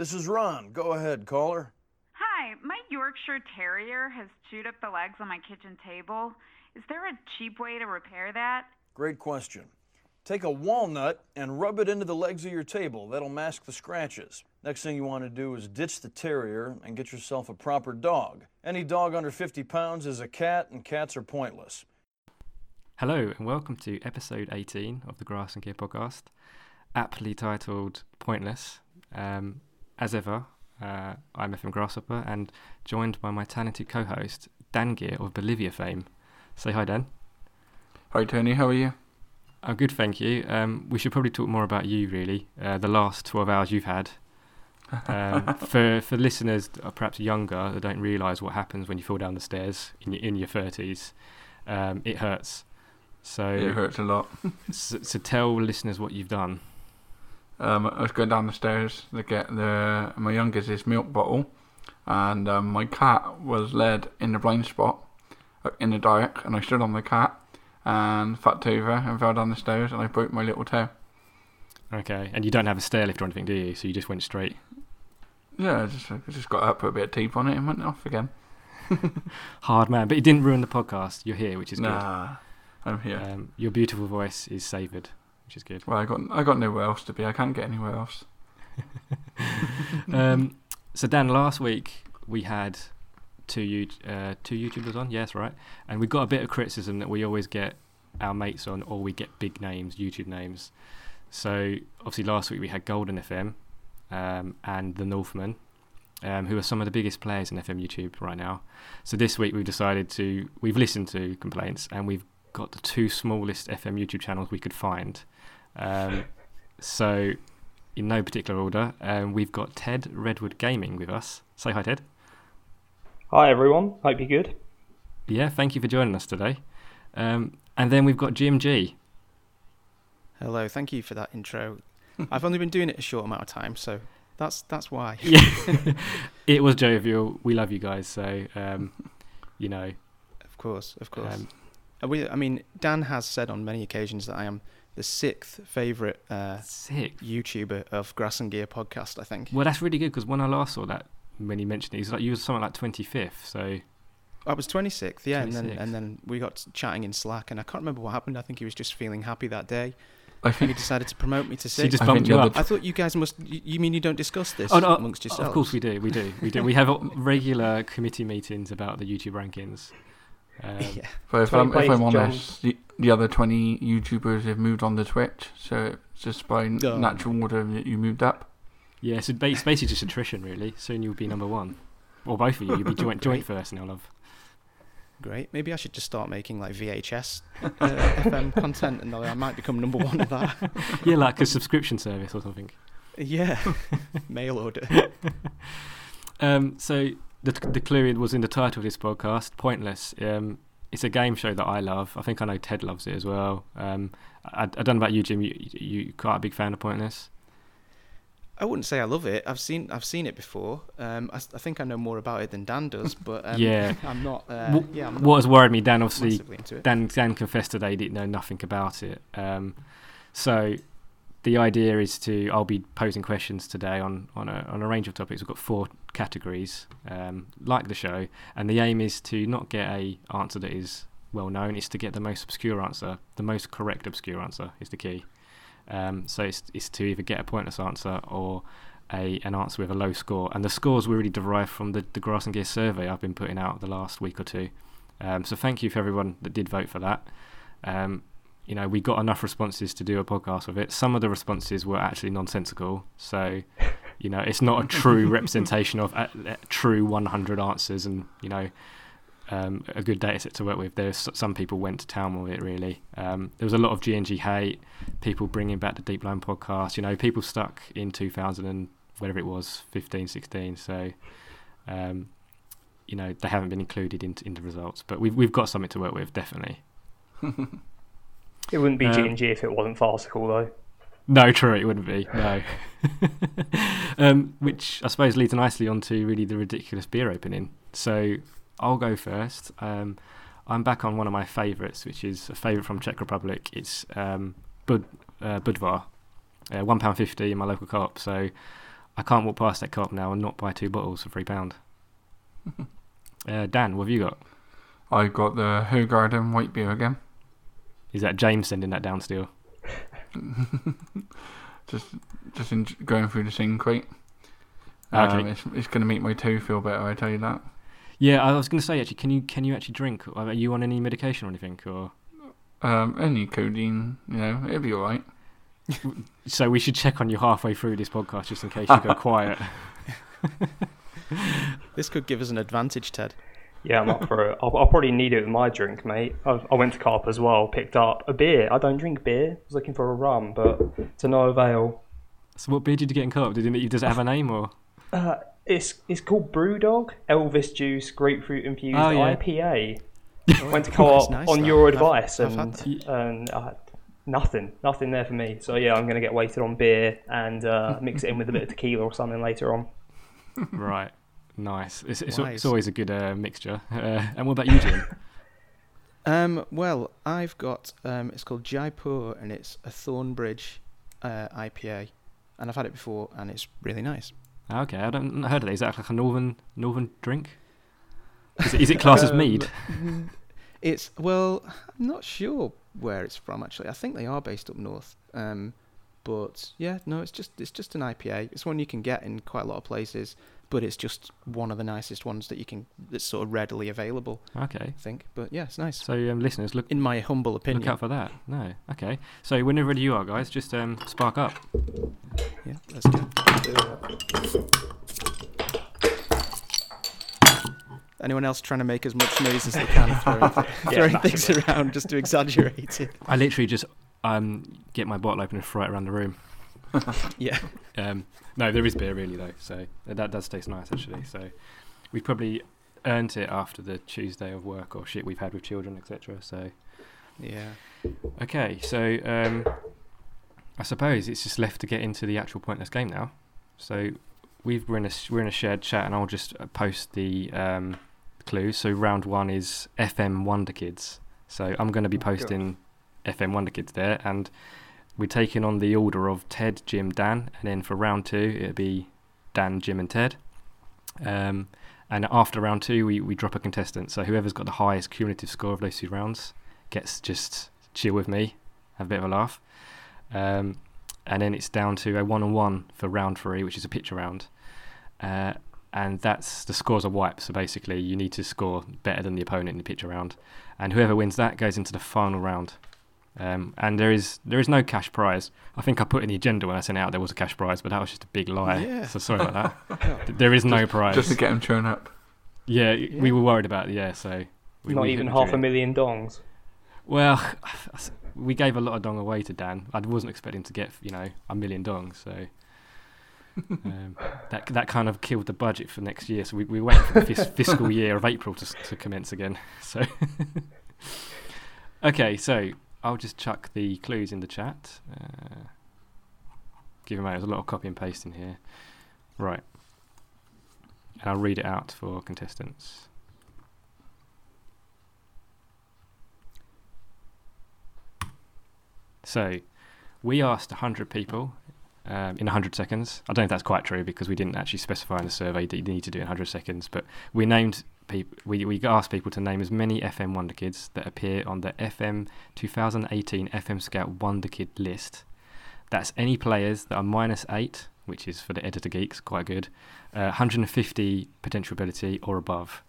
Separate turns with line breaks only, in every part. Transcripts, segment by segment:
This is Ron. Go ahead, caller.
Hi, my Yorkshire Terrier has chewed up the legs on my kitchen table. Is there a cheap way to repair that?
Great question. Take a walnut and rub it into the legs of your table. That'll mask the scratches. Next thing you want to do is ditch the terrier and get yourself a proper dog. Any dog under 50 pounds is a cat, and cats are pointless.
Hello, and welcome to episode 18 of the Grass and Gear podcast, aptly titled Pointless. Um, as ever, uh, I'm FM Grasshopper and joined by my talented co host, Dan Gear of Bolivia fame. Say hi, Dan.
Hi, Tony. How are you?
I'm good, thank you. Um, we should probably talk more about you, really. Uh, the last 12 hours you've had. Um, for for listeners perhaps younger that don't realise what happens when you fall down the stairs in your in your 30s, um, it hurts. So
It hurts a lot.
so, so tell listeners what you've done.
Um, I was going down the stairs to get the my youngest's milk bottle, and um, my cat was led in the blind spot uh, in the dark, and I stood on the cat and fucked over and fell down the stairs, and I broke my little toe.
Okay, and you don't have a stair lift or anything, do you? So you just went straight.
Yeah, I just I just got up, put a bit of tape on it, and went off again.
Hard man, but it didn't ruin the podcast. You're here, which is
nah, I'm
good.
here.
Um, your beautiful voice is savoured, which is good.
well, I got I got nowhere else to be. I can't get anywhere else.
um, so Dan, last week we had two you uh, two YouTubers on. Yes, right. And we got a bit of criticism that we always get our mates on, or we get big names, YouTube names. So obviously last week we had Golden FM um, and the Northman, um, who are some of the biggest players in FM YouTube right now. So this week we've decided to we've listened to complaints and we've got the two smallest FM YouTube channels we could find. Um, so in no particular order, um, we've got Ted Redwood Gaming with us. Say hi, Ted.
Hi everyone, hope you're good.
Yeah, thank you for joining us today. Um, and then we've got Jim G.
Hello, thank you for that intro. I've only been doing it a short amount of time, so that's that's why.
Yeah, it was jovial. We love you guys, so um, you know.
Of course, of course. Uh, we, I mean, Dan has said on many occasions that I am the sixth favorite uh,
Sick.
YouTuber of Grass and Gear podcast. I think
Well, that's really good because when I last saw that, when he mentioned it, he was like you were something like twenty fifth. So
I was 26th, yeah, and then
26th.
and then we got chatting in Slack, and I can't remember what happened. I think he was just feeling happy that day,
I
and he
think
decided to promote me to
So
six.
just
I
bumped
think
you
the
up.
I thought you guys must. You, you mean you don't discuss this
Oh, no,
amongst yourselves?
Of course we do. We do. We do. We have regular committee meetings about the YouTube rankings. Um,
yeah.
But if I'm, if
plays,
I'm honest, the, the other 20 YouTubers have moved on to Twitch, so it's just by
Oh.
natural order that you moved up.
yeah. So it's basically just attrition, really. Soon you'll be number one, or both of you. You'll be joint joint first now, love.
Great. Maybe I should just start making like VHS uh, FM content, and I might become number one of that.
Yeah, like a subscription service or something.
Yeah, mail order.
Um, so the the clue was in the title of this podcast, Pointless. Um, it's a game show that I love. I think I know Ted loves it as well. Um, I, I don't know about you, Jim. You, you quite a big fan of Pointless.
I wouldn't say I love it. I've seen I've seen it before. Um, I, I think I know more about it than Dan does, but um,
Yeah.
I'm not. Uh,
Wh-
yeah, I'm not
what has worried me, Dan, obviously. Dan, Dan confessed today he didn't know nothing about it. Um, so the idea is to I'll be posing questions today on on a on a range of topics. We've got four categories, um, like the show, and the aim is to not get a answer that is well known. It's to get the most obscure answer, the most correct obscure answer is the key. Um, so it's it's to either get a pointless answer or a an answer with a low score, and the scores were really derived from the the Grass and Gear survey I've been putting out the last week or two. Um, so thank you for everyone that did vote for that. Um, you know, we got enough responses to do a podcast with it. Some of the responses were actually nonsensical. So, you know, it's not a true representation of uh, uh, true 100 answers and, you know, um, a good data set to work with. There's some people went to town with it, really. Um, there was a lot of GNG hate, people bringing back the Deep Line podcast, you know, people stuck in 2000 and whatever it was, 15, 16. So, um, you know, they haven't been included in, in the results. But we've, we've got something to work with, definitely.
It wouldn't be
Um,
G&G if it wasn't farcical, though.
No, true, it wouldn't be. No. um, which I suppose leads nicely onto really the ridiculous beer opening. So I'll go first. Um, I'm back on one of my favourites, which is a favourite from Czech Republic. It's um, Bud uh, Budvar, uh, one pound fifty in my local co-op. So I I can't walk past that co-op now and not buy two bottles for three pound. uh, Dan, what have you got?
I got the Hoegaarden white beer again.
Is that James sending that down still?
Just just in, going through the same crate.
Okay.
Um, it's it's going to make my toe feel better. I tell you that.
Yeah, I was going to say actually, can you can you actually drink? Are you on any medication or anything? Or
Um, only codeine, you know, it'll be alright.
so we should check on you halfway through this podcast just in case you go quiet.
This could give us an advantage, Ted.
Yeah, I'm up for it. I'll, I'll probably need it with my drink, mate. I, I went to Carp as well, picked up a beer. I don't drink beer. I was looking for a rum, but to no avail.
So what beer did you get in co-op? Did it, does it have a name or?
Uh, it's it's called Brewdog Elvis Juice Grapefruit Infused
Oh, yeah.
IPA.
Oh,
Went to
that's
co-op
nice,
on
that.
your
I've-
advice,
I've had
and
that.
and uh, nothing, nothing there for me. So yeah, I'm gonna get weighted on beer and uh, mix it in with a bit of tequila or something later on.
right, nice. It's it's, it's always a good uh, mixture. Uh, and what about you, Jim?
Um, well, I've got um, it's called Jaipur and it's a Thornbridge uh, IPA, and I've had it before and it's really nice.
okay, I don't not heard of that. Is that like a northern northern drink? Is it, is it classed as
Um,
mead?
mm, It's well, I'm not sure where it's from actually. I think they are based up north. Um, but yeah, no, it's just it's just an IPA. It's one you can get in quite a lot of places, but it's just one of the nicest ones that you can that's sort of readily available.
Okay.
I think, but yeah, it's nice.
So um, listeners, look
In my humble opinion.
look out for that. No, okay. So whenever ready you are, guys, just um, spark up.
Yeah, let's go. Anyone else trying to make as much noise as they can, throwing, th- throwing things around just to exaggerate it?
I literally just um, get my bottle open and throw it around the room.
Yeah.
Um, no, there is beer really though, so that does taste nice actually. So we've probably earned it after the Tuesday of work or shit we've had with children, etc. So
Yeah.
okay, so um, I suppose it's just left to get into the actual pointless game now. So we've we're in a we're in a shared chat, and I'll just uh, post the um, clues. So round one is FM Wonder Kids. So I'm going to be
Oh,
posting FM Wonder Kids there, and we're taking on the order of Ted, Jim, Dan, and then for round two it'll be Dan, Jim, and Ted. Um, and after round two, we, we drop a contestant. So whoever's got the highest cumulative score of those two rounds gets just chill with me, have a bit of a laugh. Um, and then it's down to a one on one for round three, which is a picture round. Uh, and that's the scores are wiped. So basically, you need to score better than the opponent in the picture round, and whoever wins that goes into the final round. Um, and there is there is no cash prize. I think I put in the agenda when I sent out there was a cash prize, but that was just a big lie.
Yeah.
So sorry about that. there is no prize.
Just to get him churn up.
yeah, we were worried about it, yeah. So we,
Not
we
even half a million dongs.
Well, we gave a lot of dong away to Dan. I wasn't expecting to get you know a million dongs, so um, that that kind of killed the budget for next year. So we we waiting for the fis- fiscal year of April to to commence again. So okay, so I'll just chuck the clues in the chat. Uh, give him a There's a lot of copy and paste in here. Right, and I'll read it out for contestants. So, we asked 100 people um, in 100 seconds. I don't if that's quite true because we didn't actually specify in the survey that you need to do it in 100 seconds, but we named people, we, we asked people to name as many FM Wonder Kids that appear on the FM 2018 FM Scout Wonder Kid list. That's any players that are minus 8, which is for the editor geeks, quite good, uh, 150 potential ability or above.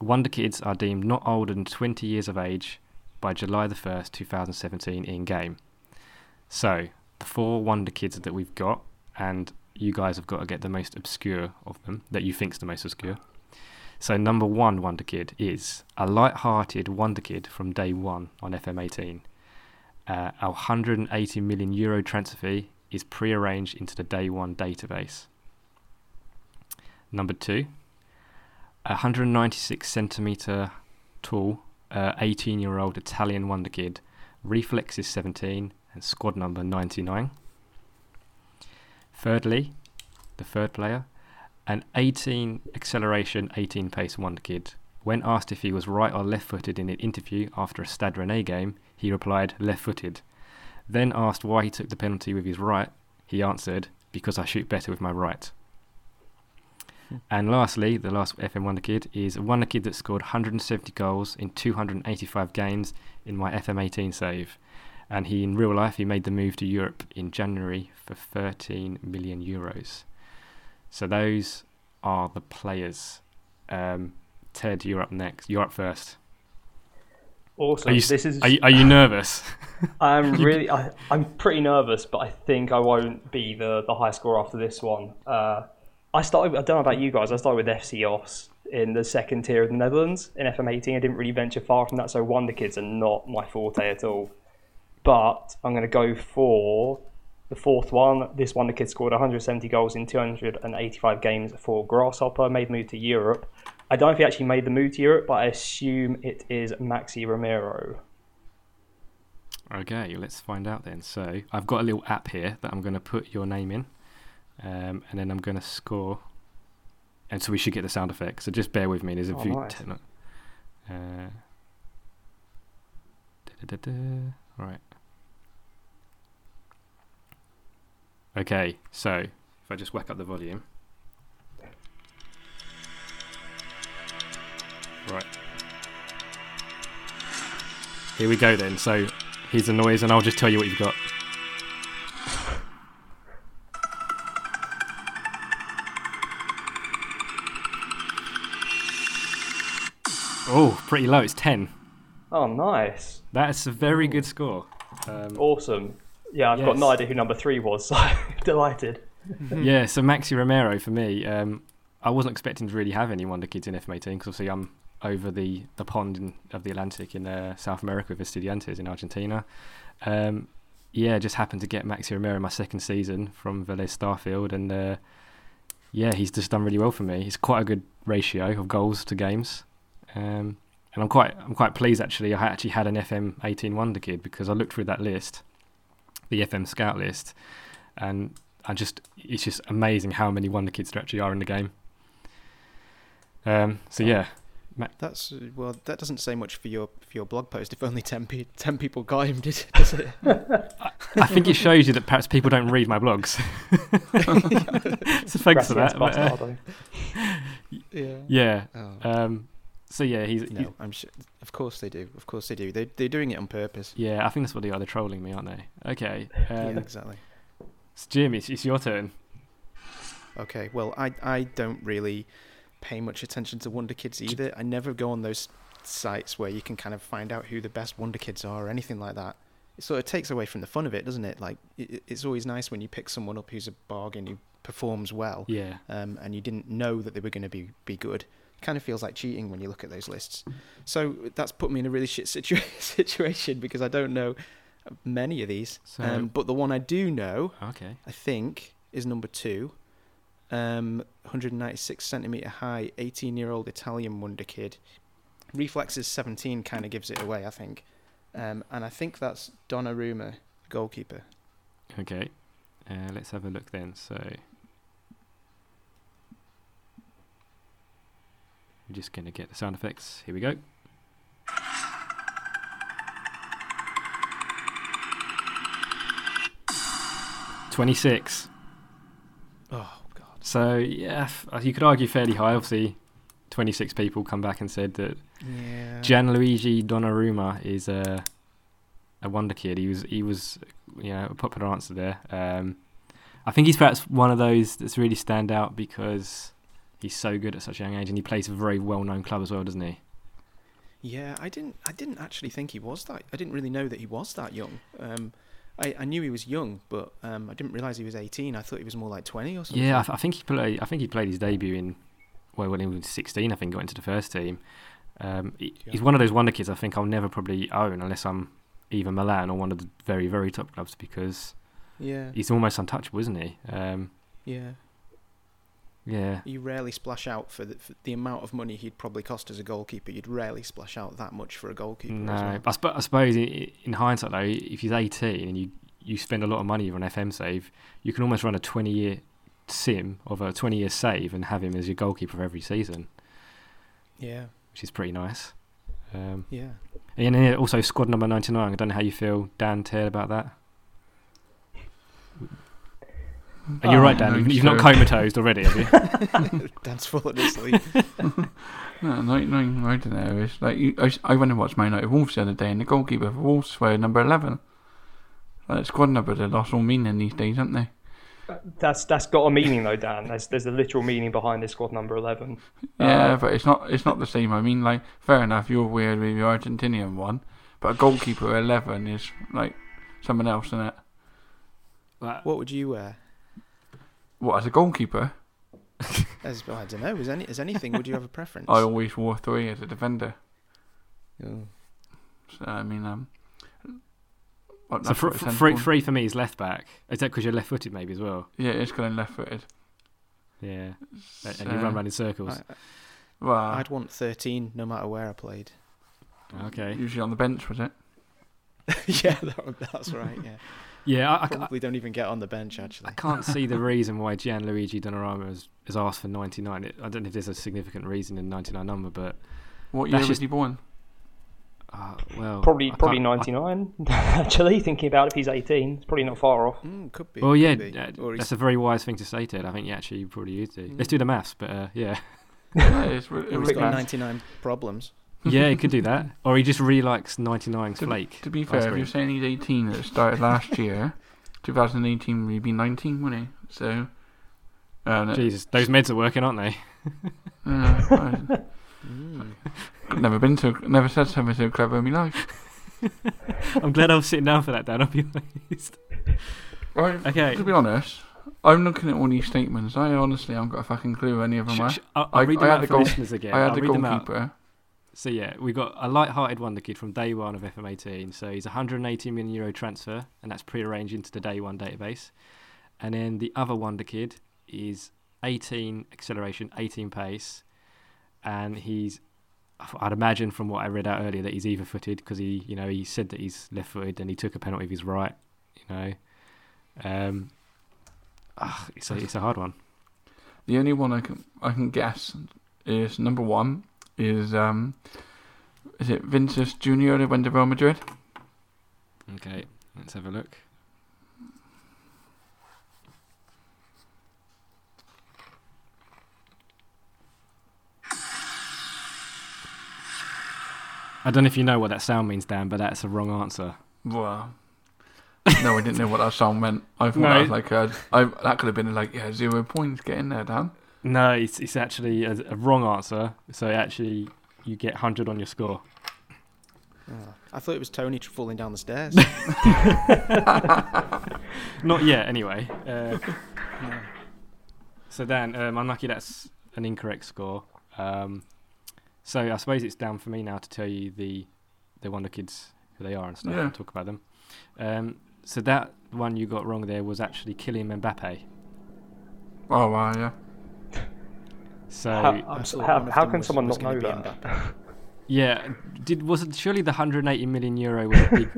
Wonder Kids are deemed not older than 20 years of age by July the 1st, 2017 in game. So, the four Wonder Kids that we've got, and you guys have got to get the most obscure of them that you think's the most obscure. So, number one Wonder Kid is a light-hearted Wonder Kid from day one on FM18. Uh, our 180 million euro transfer fee is pre-arranged into the day one database. Number two, a 196 centimeter tall 18 year old Italian wonder kid, reflex is 17 and squad number 99. Thirdly, the third player, an 18 acceleration, 18 pace wonder kid. When asked if he was right or left footed in an interview after a Stade Rennais game, he replied left footed. Then asked why he took the penalty with his right, he answered, because I shoot better with my right. Hmm. and lastly, the last FM Wonder Kid is a Wonder Kid that scored 170 goals in 285 games in my FM18 save. And he, in real life, he made the move to Europe in January for 13 million euros. So those are the players. Um, Ted, you're up next. You're up first.
Awesome.
Are you,
this is.
are you, are you nervous?
I'm really. I, I'm pretty nervous, but I think I won't be the the high score after this one. Uh, I started. I don't know about you guys. I started with FC Oss in the second tier of the Netherlands in FM18. I didn't really venture far from that, so Wonder Kids are not my forte at all. But I'm going to go for the fourth one. This one the Kid scored 170 goals in 285 games for Grasshopper. Made move to Europe. I don't know if he actually made the move to Europe, but I assume it is Maxi Romero.
Okay, let's find out then. So I've got a little app here that I'm going to put your name in, um, and then I'm going to score. And so we should get the sound effect. So just bear with me. There's a
Oh,
few.
nice.
te- uh, da-da-da-da. Right. Okay, so if I just whack up the volume. Right. Here we go then. So here's the noise, and I'll just tell you what you've got. Oh, pretty low. It's 10.
Oh, nice.
That's a very good score. Um,
Awesome. Yeah, I've got no idea who number three was, so I'm delighted.
yeah, so Maxi Romero for me, um, I wasn't expecting to really have any Wonder Kids in FM18 because obviously I'm over the, the pond in, of the Atlantic in uh, South America with Estudiantes in Argentina. Um, yeah, just happened to get Maxi Romero in my second season from Vélez Sarsfield, and uh, yeah, he's just done really well for me. He's quite a good ratio of goals to games, um, and I'm quite I'm quite pleased actually. I actually had an FM18 Wonder Kid because I looked through that list, the FM Scout list, and I just it's just amazing how many Wonder Kids there actually are in the game. Um, so yeah,
That's uh, well. That doesn't say much for your for your blog post. If only 10, pe- 10 people got him, did does it?
I think it shows you that perhaps people don't read my blogs. so thanks for that. but, uh,
yeah.
yeah.
Oh.
Um, so yeah, he's, he's
no, I'm sure. Of course they do. Of course they do. They they're doing it on purpose.
yeah. I think that's what they are. They're trolling me, aren't they? Okay. Um,
yeah, exactly.
so Jim, it's, it's your turn.
Okay. Well, I I don't really pay much attention to Wonder Kids either. I never go on those sites where you can kind of find out who the best Wonder Kids are or anything like that. It sort of takes away from the fun of it, doesn't it? Like it, it's always nice when you pick someone up who's a bargain who performs well,
Yeah.
um, and you didn't know that they were going to be be good. Kind of feels like cheating when you look at those lists. So that's put me in a really shit situa- situation because I don't know many of these.
So
Um, but the one I do know
okay.
I think, is number two. Um, 196 centimeter high, 18 year old Italian wonder kid. Reflexes 17 kind of gives it away, I think. Um, and I think that's Donnarumma, goalkeeper.
Okay. Uh, let's have a look then. So we're just gonna get the sound effects. Here we go. Twenty-six.
Oh God.
So yeah, uh, you could argue fairly high. Obviously, twenty-six people come back and said that
Yeah.
Gianluigi Donnarumma is a a wonder kid. He was he was you know a popular answer there. Um, I think he's perhaps one of those that's really stand out because he's so good at such a young age and he plays for a very well known club as well, doesn't he?
Yeah, I didn't. I didn't actually think he was that. I didn't really know that he was that young. Um, I, I knew he was young, but um, I didn't realize he was 18. I thought he was more like 20 or something.
Yeah, I, th- I think he played. I think he played his debut in well when he was sixteen. I think got into the first team. Um, he-
Yeah.
He's one of those wonder kids. I think I'll never probably own unless I'm either Milan or one of the very very top clubs because
yeah,
he's almost untouchable, isn't he? Um,
yeah.
Yeah.
You rarely splash out for the, for the amount of money he'd probably cost as a goalkeeper. You'd rarely splash out that much for a goalkeeper.
No,
as well.
I, sp- I suppose in, in hindsight though, if he's 18 and you you spend a lot of money on FM save, you can almost run a 20 year sim of a 20 year save and have him as your goalkeeper for every season,
Yeah,
which is pretty nice. Um,
yeah.
and also squad number 99. I don't know how you feel, Dan, Ted, about that. Are you
Oh,
right, Dan?
no,
You've, you've not comatosed already, have you?
Dan's falling asleep.
No, no, no, I don't know. It's like you, I, s- I went and watched Man of Wolves the other day, and the goalkeeper for Wolves were number eleven. Like squad numbers have lost all meaning these days, haven't they?
That's that's got a meaning though, Dan. There's there's a literal meaning behind this squad number eleven.
Yeah,
Uh,
but it's not. It's not the same. I mean, like, fair enough. You're weird with your Argentinian one, but a goalkeeper eleven is like someone else, isn't it?
What would you wear?
What as a goalkeeper?
As I don't know. Is any as anything? Would you have a preference?
I always wore three as a defender.
Oh.
So I mean, um, well,
so
that's
fr-
what it
fr-
stands
free,
for.
free for me is left back. Is that because you're left footed, maybe as well?
Yeah, it's going left-footed.
Yeah. And you run around in circles.
I,
Well,
I'd want 13 no matter where I played.
Okay.
usually on the bench, was it?
yeah, that, that's right. Yeah,
Yeah, I, I, I,
probably don't even get on the bench actually.
I can't see the reason why Gianluigi Donnarumma has, has asked for 99. It, I don't know if there's a significant reason in 99 number, but
What year
That's
was he born?
uh, well,
Probably
I
probably
can't- I-
ninety nine. Actually, thinking about it, if he's eighteen, it's probably not far off.
Mm, could be.
Well, yeah,
be.
uh, that's a very wise thing to say, Ted. I think yeah, actually you probably used to. Let's do the maths, but uh, yeah,
yeah, it's, re- it
or
was
he's got 99 problems.
Yeah, he could do that, or he just really likes 99
To,
flake.
to be fair, if you're saying he's 18 at started last year, 2018 would be 19, wouldn't he? So, uh,
Jesus, those meds are working, aren't they?
uh. I've never been so, never said something so clever in my life.
I'm glad I was sitting down for that, Dan. I'll be honest.
Right,
Okay.
To be honest, I'm looking at all these statements. I honestly haven't got a fucking clue any of them
Sh-
are.
sh- I'll, I'll
I-
read
I
them
had
out
the
for
goal-
listeners again.
I had
I'll
the
read them out.
goalkeeper.
So yeah, we've got a light-hearted wonder kid from day one of FM18. So he's 180 million euro transfer, and that's pre-arranged into the day one database. And then the other wonder kid is 18 acceleration, 18 pace, and he's. I'd imagine from what I read out earlier that he's either footed because he, you know, he said that he's left footed and he took a penalty with his right. You know, um, ah, it's a it's a hard one.
The only one I can I can guess is number one is um is it Vinicius Junior that went to Real Madrid?
Okay, let's have a look. I don't know if you know what that sound means, Dan, but that's a wrong answer.
Well, no, I didn't know what that sound meant. I thought
No.
that was like a, I, that could have been like yeah zero points. Get in there, Dan.
No, it's it's actually a, a wrong answer. So actually, you get hundred on your score.
Oh, I thought it was Tony falling down the stairs.
Not yet, anyway. Uh,
No.
So Dan, um, unlucky that's an incorrect score. Um, so I suppose it's down for me now to tell you the the Wonder Kids who they are and stuff
Yeah.
and talk about them. Um, so that one you got wrong there was actually Kylian Mbappe.
Oh wow, yeah.
So
How-
I
how- how can
was-
someone
was
not know that?
Yeah, did was it surely the 180 million euro was a big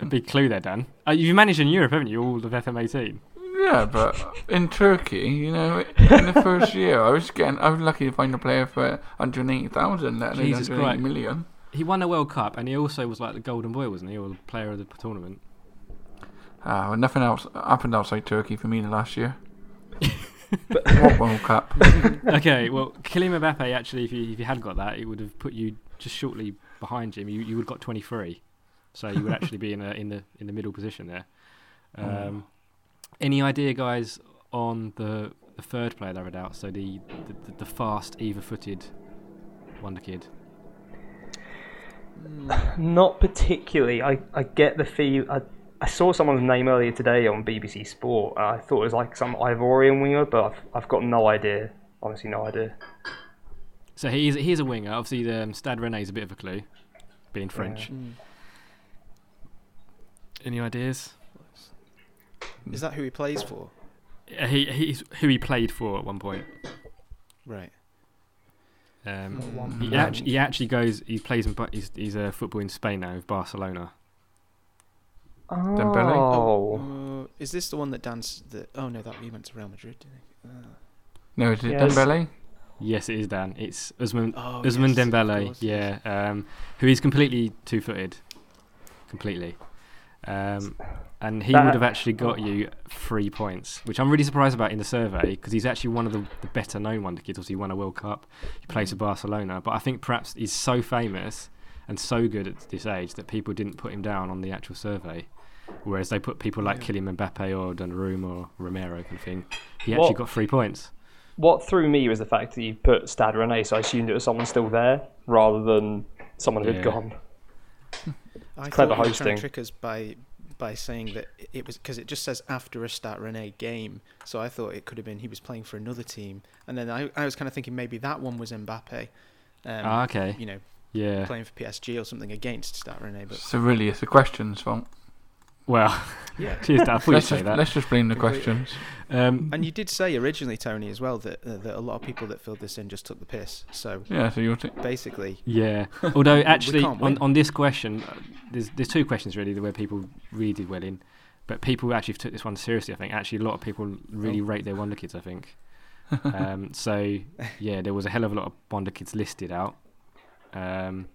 a big clue there, Dan? Uh, you've managed in Europe, haven't you? All of FM18.
Yeah, but in Turkey, you know, in the first year, I was getting, I was lucky to find a player for 180,000, let alone
Jesus
180
Christ.
million.
He won the World Cup and he also was like the golden boy, wasn't he, or the player of the tournament?
Ah, well, nothing else happened outside Turkey for me the last year. what World Cup?
okay, well, Kylian Mbappe actually, if you if you had got that, it would have put you just shortly behind him. You you would have got 23, so you would actually be in a, in the in the middle position there. Um, Any idea, guys, on the the third player that I read out? So the the, the, the fast, either-footed wonder kid.
Not particularly. I, I get the feel. I, I saw someone's name earlier today on BBC Sport. And I thought it was like some Ivorian winger, but I've, I've got no idea. Honestly, no idea.
So he's he's a winger. Obviously, the um, Stade Rennais is a bit of a clue, being French.
Mm.
Any ideas?
Is that who he plays for?
Uh, He he's who he played for at one point.
Right.
Um,
one
He,
Yeah.
actually, he actually goes. He plays in. Ba- He's, he's a football in Spain now with Barcelona.
Dembele?
Oh,
Uh, is this the one that danced? The, oh no, that he went to Real Madrid, didn't he? Uh,
No, is it
Yes.
Dembele?
Yes, it is Dan. It's Ousmane
oh,
Ousmane
yes,
Dembele.
course,
Yeah,
yes.
um, who is completely two-footed, completely. Um, and he
That-
would have actually got you three points, which I'm really surprised about in the survey because he's actually one of the, the better known wonder kids. Obviously, he won a World Cup, he plays for Barcelona, but I think perhaps he's so famous and so good at this age that people didn't put him down on the actual survey. Whereas they put people like Kylian Mbappe or Donnarumma or Romero kind of thing. He actually
What-
got three points.
What threw me was the fact that you put Stade Rennais, so I assumed it was someone still there rather than someone who'd
Yeah.
gone.
I
clever
thought he trying
hosting.
to trick us by by saying that it was because it just says after a Stade Rennais game. So I thought it could have been he was playing for another team, and then I, I was kind of thinking maybe that one was Mbappe. Um,
Ah, okay.
You know,
Yeah.
playing for PSG or something against Stade Rennais, but
So really, it's the questions' fault.
Well,
yeah.
cheers, Dad. I
Let's
say
just,
that.
let's just blame the questions.
Um,
And you did say originally, Tony, as well that uh, that a lot of people that filled this in just took the piss. So
Yeah, so you're t-
basically,
Yeah. Although actually, on, on this question, uh, there's there's two questions really where people really did well in, but people actually took this one seriously. I think actually a lot of people really
Oh.
rate their Wonder Kids. I think. um, so yeah, there was a hell of a lot of Wonder Kids listed out. Um,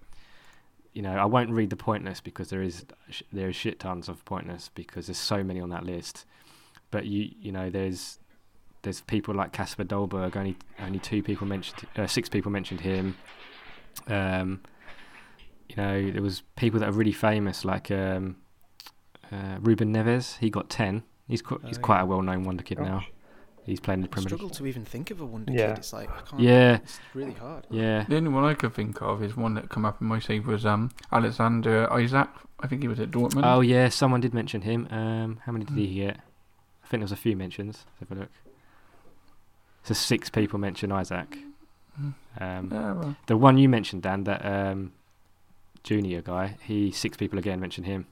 you know, I won't read the pointless because there is there is shit tons of pointless because there's so many on that list. But you you know there's there's people like Kasper Dolberg. Only only two people mentioned, uh, six people mentioned him. Um, you know, there was people that are really famous, like um, uh, Ruben Neves. He got ten. He's qu- he's
Oh,
quite a well-known wonder kid now. He's playing in the
I
Premier
struggle to even think of a wonder
Yeah.
kid. It's like I can't.
Yeah,
It's really hard.
yeah.
the only one I could think of is one that come up in my save was um Alexander Isak. I think he was at Dortmund.
Oh yeah, someone did mention him. Um, how many did he get? I think there was a few mentions. Let's have a look. So six people mentioned Isaac. Um,
Yeah, well,
The one you mentioned, Dan, that um, junior guy, he six people again mentioned him.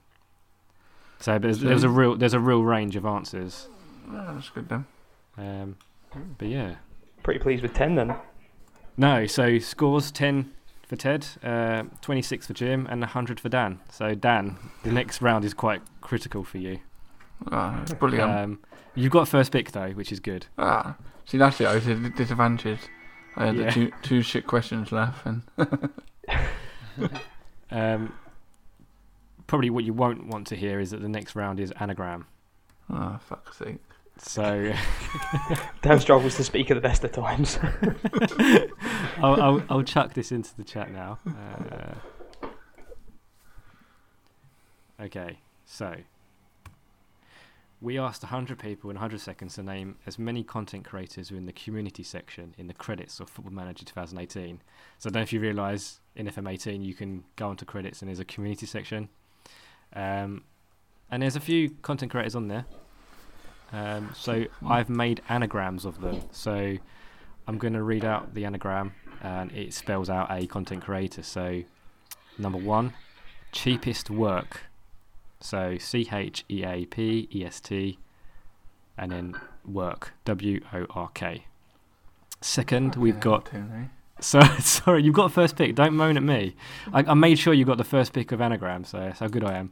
So there's, there's a real there's a real range of answers.
yeah, that's good then.
Um, but yeah,
Pretty pleased with 10 then.
no. So scores ten for Ted, uh, twenty six for Jim, and hundred for Dan. So Dan, the next round is quite critical for you.
Ah, it's brilliant.
Um, you've got first pick though, which is good.
ah, see, that's it. I was at a disadvantage. I had the
Yeah.
two, two shit questions left, and
Um, probably what you won't want to hear is that the next round is anagram.
oh fuck's sake.
So
Dan struggles to speak at the best of times.
I'll, I'll, I'll chuck this into the chat now. Uh, okay, so we asked 100 people in 100 seconds to name as many content creators who are in the community section in the credits of Football Manager 2018. So I don't know if you realise in FM18 you can go onto credits and there's a community section. Um, and there's a few content creators on there. Um, so I've made anagrams of them. So I'm going to read out the anagram and it spells out a content creator. So, number one, cheapest work. So, C H E A P E S T and then work. W O R K. Second, we've got. So, sorry, you've got first pick. Don't moan at me. I, I made sure you got the first pick of anagram, so that's how good I am.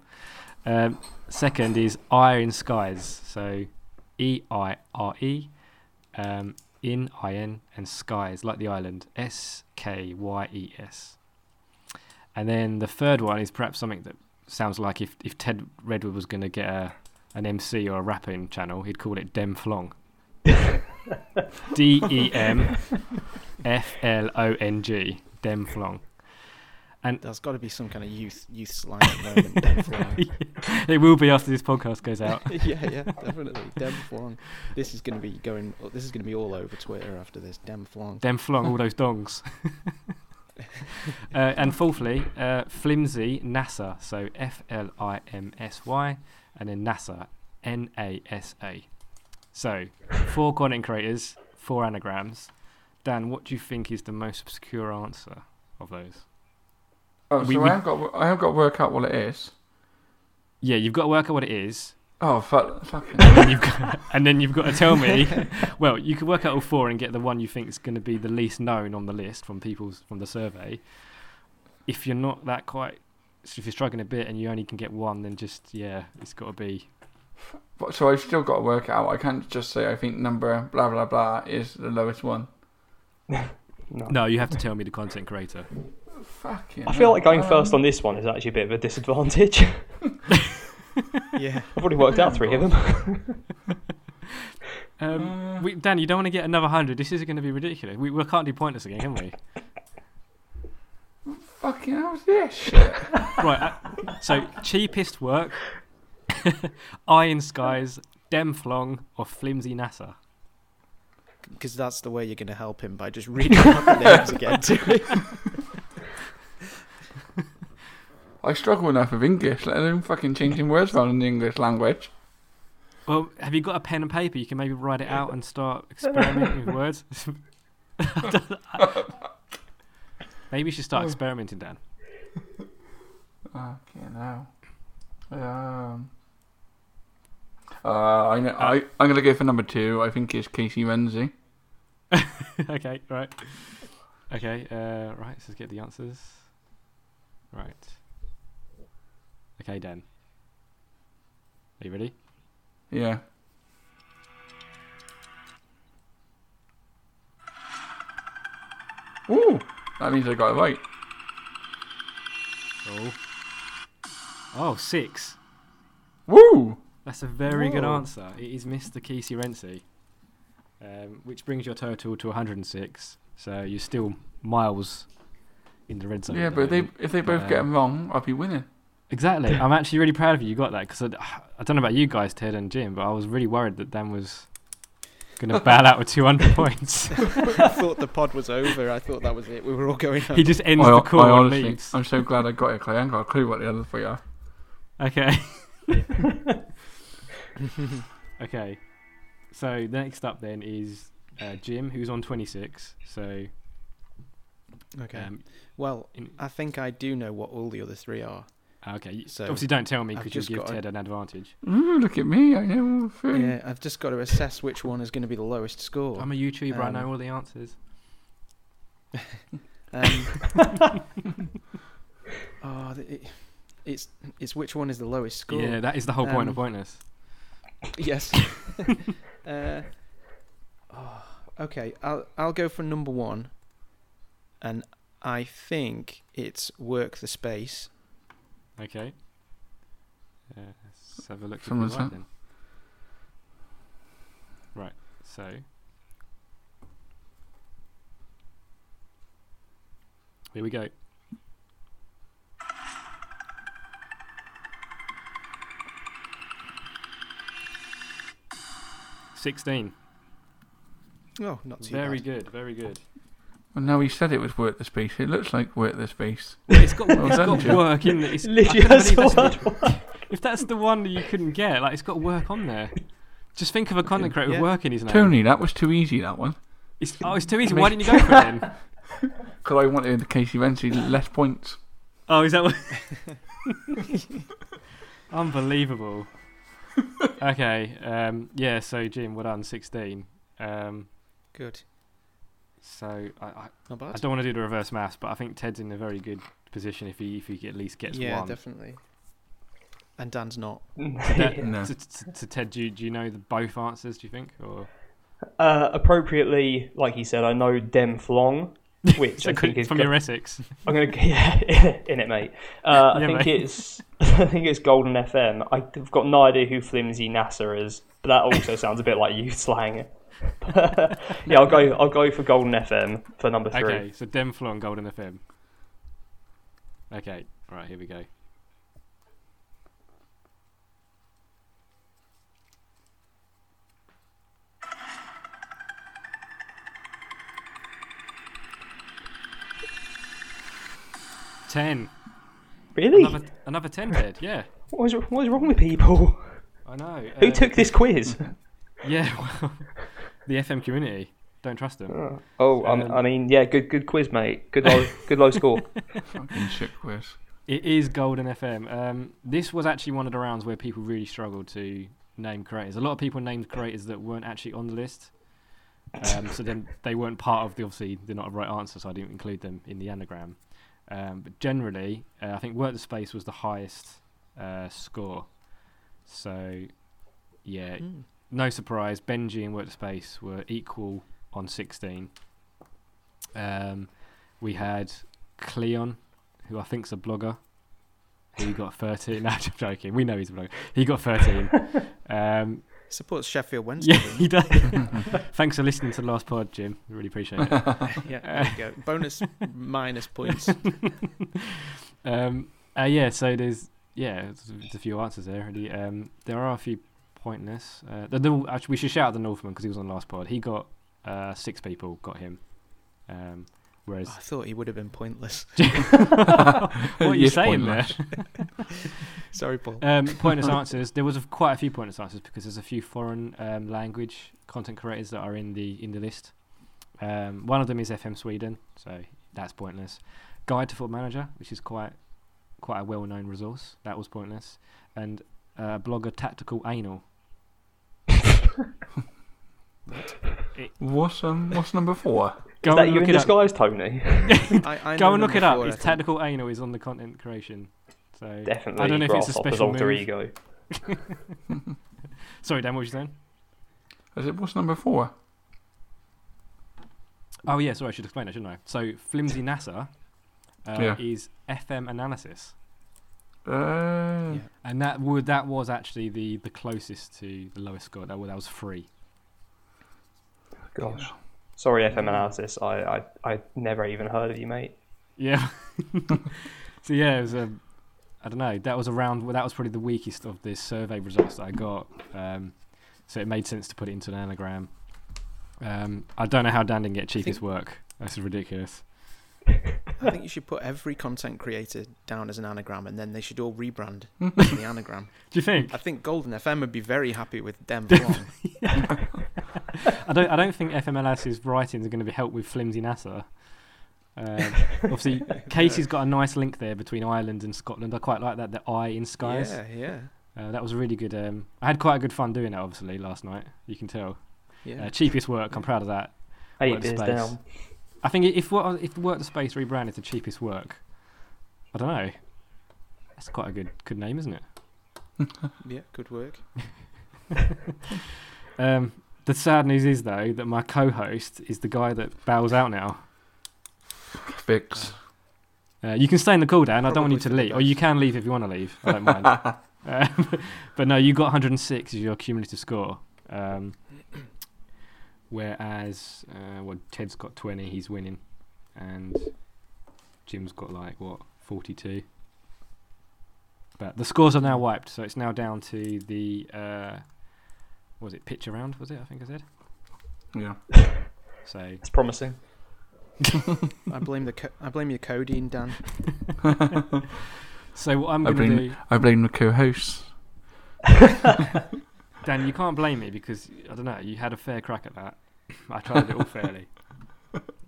Um, second is Iron Skies. So, E I R E. Um, in IN and skies like the island S K Y E S. And then the third one is perhaps something that sounds like if, if Ted Redwood was going to get a an MC or a rapping channel, he'd call it Dem Flong. D E M F L O N G. Dem Flong.
And There's got to be some kind of youth youth slang at the moment. Dem Flong.
It will be after this podcast goes out.
yeah, yeah, definitely. Dem Flong. This is going to be going. This is going to be all over Twitter after this. Dem Flong.
Dem Flong, all those dongs. uh, and fourthly, uh, Flimsy NASA. So F L I M S Y and then NASA. N A S A. So, four content creators, four anagrams. Dan, what do you think is the most obscure answer of those?
Oh,
We-
so
we-
I have got I have got to work out what it is.
Yeah, you've got to work out what it is,
Oh fuck, fucking.
and then you've got, and then you've got to tell me. Well, you could work out all four and get the one you think is going to be the least known on the list from people's from the survey. If you're not that quite, if you're struggling a bit and you only can get one, then just yeah, it's got to be.
But- so I've still got to work out. I can't just say I think number blah blah blah is the lowest one.
No.
No, you have to tell me the content creator.
Fucking.
I feel like going
hell.
first on this one is actually a bit of a disadvantage.
yeah.
I've already worked out three of them.
Um, we, Dan, you don't want to get another hundred. This is going to be ridiculous. We, we can't do pointless again, can we?
Fucking hell's this shit?
right. Uh, so cheapest work: Iron Skies, Demflong, or Flimsy NASA.
Because that's the way you're going to help him by just reading out the names again to him.
I struggle enough with English, let alone fucking changing words around in the English language.
Well, have you got a pen and paper? You can maybe write it out and start experimenting with words. maybe you should start experimenting, Dan.
Okay, now. Um. Uh, I, know, I I'm gonna go for number two. I think it's Casey Renzi.
okay, right. Okay, uh, right. Let's just get the answers. Right. Okay, Dan. Are you ready?
Yeah. Ooh, that means I got it right.
Oh. Oh, six.
Woo!
That's a very good answer. It is Mr. Kesey Renzi, um, which brings your total to 106. So you're still miles in the red zone.
Yeah, but if they if they both get
Um,
them wrong, I'll be winning.
Exactly. I'm actually really proud of you. You got that because I, I don't know about you guys, Ted and Jim, but I was really worried that Dan was going to bail out with 200 points.
I thought the pod was over. I thought that was it. We were all going home.
he just ends
I,
the call
I
and
honestly,
leaves.
I'm so glad I got it. 'cause I ain't got a clue what the other three are.
Okay. okay. So next up then is uh, Jim, who's on 26. So
Okay.
um,
well,
in,
I think I do know what all the other three are.
Okay.
So,
obviously, don't tell me because you'll give
got a-
Ted an advantage.
Ooh, look at me! I know all three.
Yeah, I've just got to assess which one is going to be the lowest score.
I'm a YouTuber. I
Um,
know all the answers.
Um, oh, th- it, it's it's which one is the lowest score?
Yeah, that is the whole point of
Um,
pointless.
Yes. uh, oh, okay, I'll I'll go for number one, and I think it's work the space.
Okay. Uh, let's have a look. if
Someone
you're right then. Right. So. Here we go. Sixteen.
Oh, not too
Very
bad.
good. Very good.
Well, now he said it was worth the space. It looks like worth the space.
It's got,
Well
it's
done,
got
Jim.
work in it. It's,
Literally,
couldn't
that's
believe
all
that's
I'd want.
if that's the one that you couldn't get, like it's got work on there. Just think of a content creator
Yeah.
with work in his name.
Tony, that was too easy. That one.
It's, oh, it's too easy. Why didn't you go for it then?
Because I wanted the Casey Renzi less points.
Oh, is that what? Unbelievable. okay. Um, yeah. So Jim, well done. Sixteen. Um,
Good.
So I, I,
Not
I don't want to do the reverse maths, but I think Ted's in a very good position if he if he at least gets
yeah,
one.
definitely. And Dan's not.
That-
No.
to, to, to Ted, do you, do you know the both answers? Do you think or?
Uh, appropriately, like he said, I know Dem Flong, which I think is
from
go-
your Essex.
I'm gonna yeah in it, mate. Uh, I
Yeah,
think
mate.
it's I think it's Golden FM. I've got no idea who Flimsy NASA is, but that also sounds a bit like youth slang. yeah, I'll go. I'll go for Golden FM for number three.
Okay, so Demflo on Golden FM. Okay, right here we go. Ten.
Really?
Another another ten, Ted. Yeah,
What is, what is wrong with people?
I know.
Who
uh,
took this quiz?
Yeah, well, the FM community. Don't trust them.
Oh, um,
Um,
I mean, yeah, good, good quiz, mate. Good low, good low score.
Fucking shit quiz.
It is Golden FM. Um, this was actually one of the rounds where people really struggled to name creators. A lot of people named creators that weren't actually on the list. Um, so then they weren't part of the obviously they're not a right answer, so I didn't include them in the anagram. Um, but generally, uh, I think Work the Space was the highest uh, score. So yeah,
Mm.
No surprise, Benji and Workspace were equal on 16. Um, we had Cleon, who I think's a blogger. He got 13. No, I'm joking. We know he's a blogger. He got 13. Um,
Supports Sheffield Wednesday.
yeah, he does. Thanks for listening to the last pod, Jim. Really appreciate it.
yeah, there you go. Bonus minus points.
Um, uh, yeah, so there's yeah, there's, there's a few answers there. Really. Um, there are a few pointless. Uh, the, Nor- actually, we should shout out the Northman because he was on the last pod. He got uh, six people got him. Um, whereas
I thought he would have been pointless.
what are you saying there?
Sorry, Paul.
Um, pointless answers. There was a, quite a few pointless answers because there's a few foreign um, language content creators that are in the in the list. Um, one of them is FM Sweden, so that's pointless. Guide to Foot Manager, which is quite quite a well-known resource, that was pointless. And uh, blogger Tactical Anal.
What's um what's number four?
Go
Is that
and
you
look
in
it up.
disguise, Tony?
I, I
Go
know
and look
number
it up.
four, I
It's
think.
Tactical Anal is on the content creation. So
Definitely.
I don't know if it's a
Grasshopper's
special
alter
move.
ego.
Sorry, Dan, what were you saying?
Is it what's number four?
Oh yeah, sorry, I should explain that, shouldn't I? So flimsy NASA uh,
Yeah.
is FM analysis,
Uh,
Yeah.
and that would that was actually the the closest to the lowest score. That was that was free.
Gosh. Sorry, FM analysis. I, I I never even heard of you, mate.
Yeah. so yeah, it was a. I don't know. That was around. That was probably the weakest of the survey results that I got. Um, so it made sense to put it into an anagram. Um, I don't know how Dan didn't get cheapest
think-
work. That's ridiculous.
I think you should put every content creator down as an anagram, and then they should all rebrand the anagram.
Do you think?
I think Golden FM would be very happy with Dem Vlon.
I don't. I don't think FMLS's writings are going to be helped with flimsy NASA. Um, obviously, Casey's got a nice link there between Ireland and Scotland. I quite like that. The I in skies.
Yeah, yeah,
Uh, that was really good. Um, I had quite a good fun doing that. Obviously, last night. You can tell.
yeah.
Uh, cheapest work. I'm proud of that.
Eight
Work
beers
space.
down.
I think if what if work the space rebranded to cheapest work, I don't know. That's quite a good good name, isn't it?
yeah, good work.
Um, the sad news is though that my co-host is the guy that bows out now.
fix.
Uh, you can stay in the call, Dan. I don't want you to leave, or you can leave if you want to leave. I don't mind. um, but no, you got 106 as your cumulative score. Um, whereas, uh, well, Ted's got 20. He's winning, and Jim's got like what 42. But the scores are now wiped, so it's now down to the uh, what was it pitch around? Was it? I think I said.
Yeah.
So
It's promising.
I blame the co- I blame your codeine, Dan.
so what I'm
I
going to
blame-
do.
I blame the co-hosts.
Dan, you can't blame me because I don't know. You had a fair crack at that. I tried it all fairly.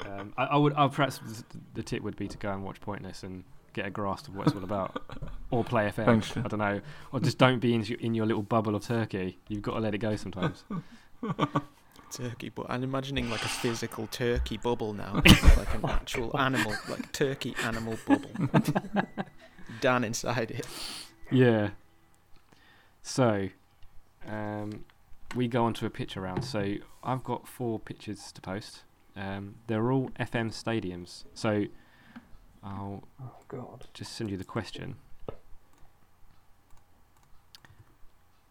Um, I, I would. I perhaps th- the tip would be to go and watch Pointless and get a grasp of what it's all about, or play FM.
Thanks.
I don't know, or just don't be in, your- in your little bubble of Turkey. You've got to let it go sometimes.
Turkey, but I'm imagining like a physical turkey bubble now, like an actual animal, like turkey animal bubble. Dan inside it.
yeah. So, um, we go on to a picture round. So I've got four pictures to post. Um, they're all FM stadiums. So I'll
Oh God.
just send you the question.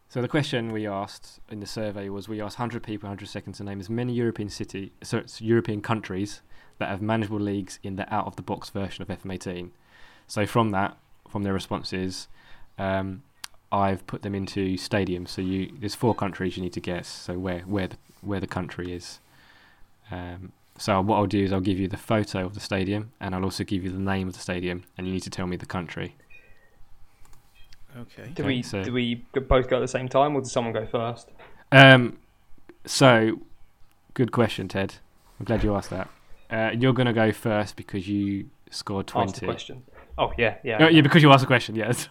So the question we asked in the survey was: we asked 100 people, 100 seconds to name as many European city, so it's European countries that have manageable leagues in the out-of-the-box version of FM18. So from that, from their responses, um, I've put them into stadiums. So you, there's four countries you need to guess. So where where the where the country is. Um, so what I'll do is I'll give you the photo of the stadium, and I'll also give you the name of the stadium, and you need to tell me the country.
Okay.
Do
Okay,
we
so-
do we both go at the same time, or does someone go first?
Um, so, good question, Ted. I'm glad you asked that. Uh, you're going to go first because you scored
Ask the
20.
question. Oh yeah, yeah.
Oh, yeah, because you asked a question, yes.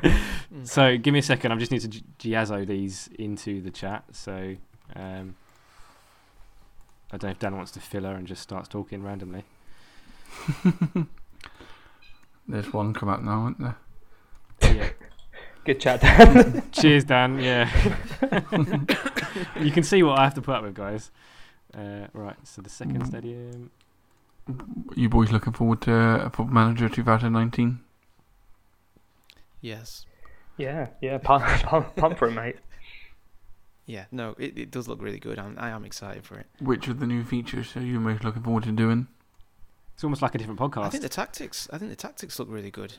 so, give me a second. I just need to gi- giazzo these into the chat. So, um, I don't know if Dan wants to fill her and just starts talking randomly.
There's one come out now, isn't there?
Yeah.
Good chat, Dan.
Cheers, Dan. Yeah. you can see what I have to put up with, guys. Uh, right, so the second stadium.
You boys looking forward to uh, Football Manager 2019?
Yes.
Yeah, yeah, pump, pump, pump for it, mate.
Yeah. No, it, it does look really good. I'm, I am excited for it.
Which of the new features are you most looking forward to doing?
It's almost like a different podcast.
I think the tactics. I think the tactics look really good.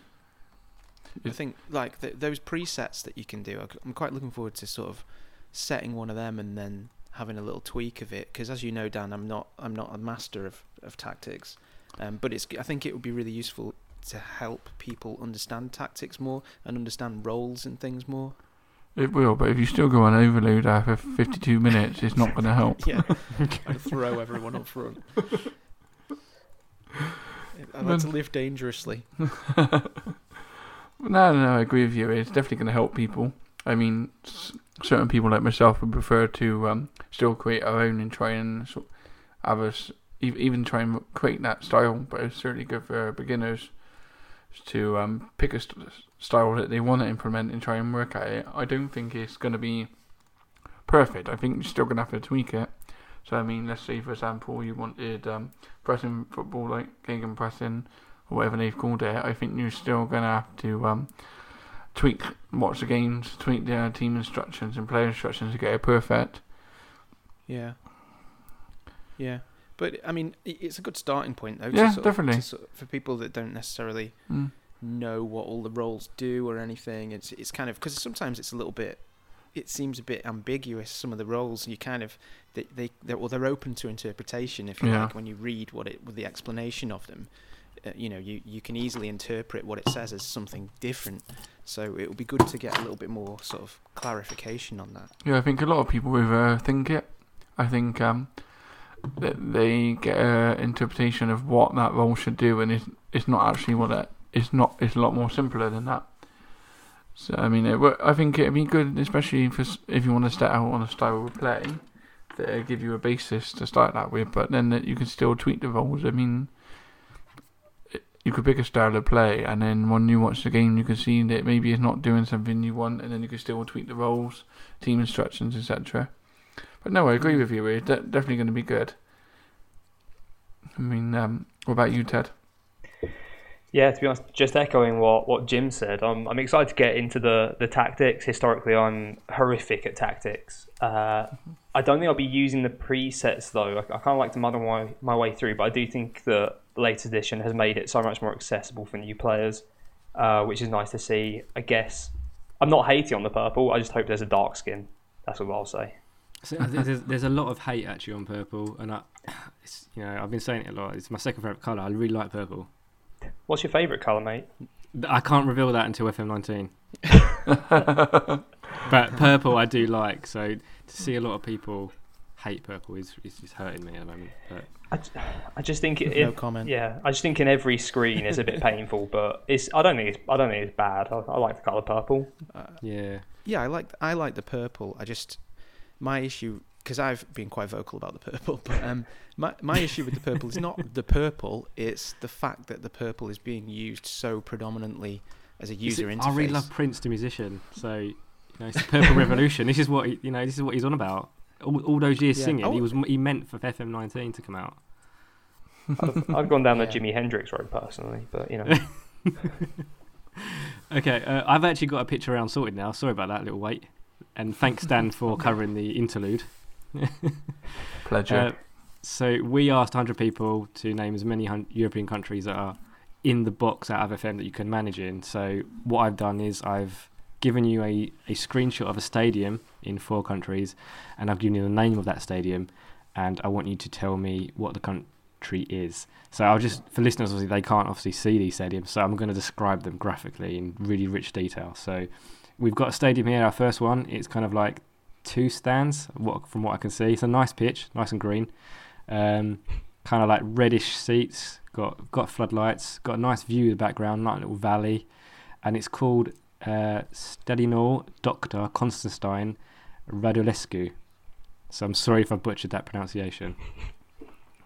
I think like th those presets that you can do. I- I'm quite looking forward to sort of setting one of them and then having a little tweak of it. Because as you know, Dan, I'm not I'm not a master of of tactics, um, but it's I think it would be really useful to help people understand tactics more and understand roles and things more.
It will, but if you still go on overload after 52 minutes, it's not going to help.
Yeah, I'd throw everyone up front. I like to live dangerously.
No, no, I agree with you. It's definitely going to help people. I mean, s- certain people like myself would prefer to um, still create our own and try and sort have us ev- even try and create that style. But it's certainly good for beginners to um, pick a st- style that they want to implement and try and work at it. I don't think it's going to be perfect. I think you're still going to have to tweak it. So I mean, let's say for example you wanted um, pressing football like Gegen pressing or whatever they've called it. I think you're still going to have to um, tweak watch the games, tweak the team instructions and player instructions to get it perfect.
Yeah. Yeah. But I mean, it's a good starting point though.
Yeah,
of-
definitely.
to sort of- for people that don't necessarily
Mm.
know what all the roles do or anything, it's it's kind of because sometimes it's a little bit. It seems a bit ambiguous. Some of the roles you kind of they they they're, well they're open to interpretation if you
Yeah.
like when you read what it with the explanation of them. Uh, you know, you, you can easily interpret what it says as something different. So it would be good to get a little bit more sort of clarification on that.
Yeah, I think a lot of people overthink it. I think um, they get an interpretation of what that role should do, and it's it's not actually what it. It's not. It's a lot more simpler than that. So I mean, it, I think it'd be good, especially if if you want to start out on a style of play, that give you a basis to start that with. But then that you can still tweak the roles. I mean, it- you could pick a style of play, and then when you watch the game, you can see that maybe it's not doing something you want, and then you can still tweak the roles team instructions, etc. But no, I agree with you. It's de- definitely going to be good. I mean, um, what about you, Ted?
Yeah, to be honest, just echoing what, what Jim said, I'm, I'm excited to get into the, the tactics. Historically, I'm horrific at tactics. Uh, I don't think I'll be using the presets though. I, I kind of like to muddle my, my way through, but I do think that the latest edition has made it so much more accessible for new players, uh, which is nice to see. I guess I'm not hating on the purple. I just hope there's a dark skin. That's what I'll say.
So, uh, there's, there's a lot of hate actually on purple, and I, it's, you know, I've been saying it a lot. It's my second favorite color. I really like purple.
What's your favourite colour, mate?
I can't reveal that until FM19. but purple, I do like. So to see a lot of people hate purple is is just hurting me at the moment. But
I just think it,
No comment.
Yeah, I just think in every screen is a bit painful, but it's. I don't think it's. I don't think it's bad. I, I like the color purple.
yeah,
Yeah, I like I like the purple. I just my issue because I've been quite vocal about the purple, but um, my my issue with the purple is not the purple; it's the fact that the purple is being used so predominantly as a user
It's-
interface.
I really love Prince, the musician. So you know, it's the Purple Revolution. This is what he, you know. This is what he's on about. All, all those years
Yeah.
singing,
Oh.
he was he meant for FM19 to come out.
I've, I've gone down the Jimi Hendrix road personally, but you know,
Okay, uh, I've actually got a picture around sorted now. Sorry about that little wait. And thanks Dan for covering the interlude.
Pleasure.
Uh, so we asked 100 people to name as many European countries that are in the box out of FM that you can manage in. So what I've done is I've given you a, a screenshot of a stadium in four countries, and I've given you the name of that stadium, and I want you to tell me what the country is. So I'll just for listeners, obviously they can't obviously see these stadiums, so I'm going to describe them graphically in really rich detail. So we've got a stadium here. Our first one, it's kind of like two stands. What from what I can see, it's a nice pitch, nice and green. Um, kind of like reddish seats. Got got floodlights. Got a nice view of the background, nice little valley, and it's called uh, Stadino Dr. Constantin Radulescu. So I'm sorry if I butchered that pronunciation,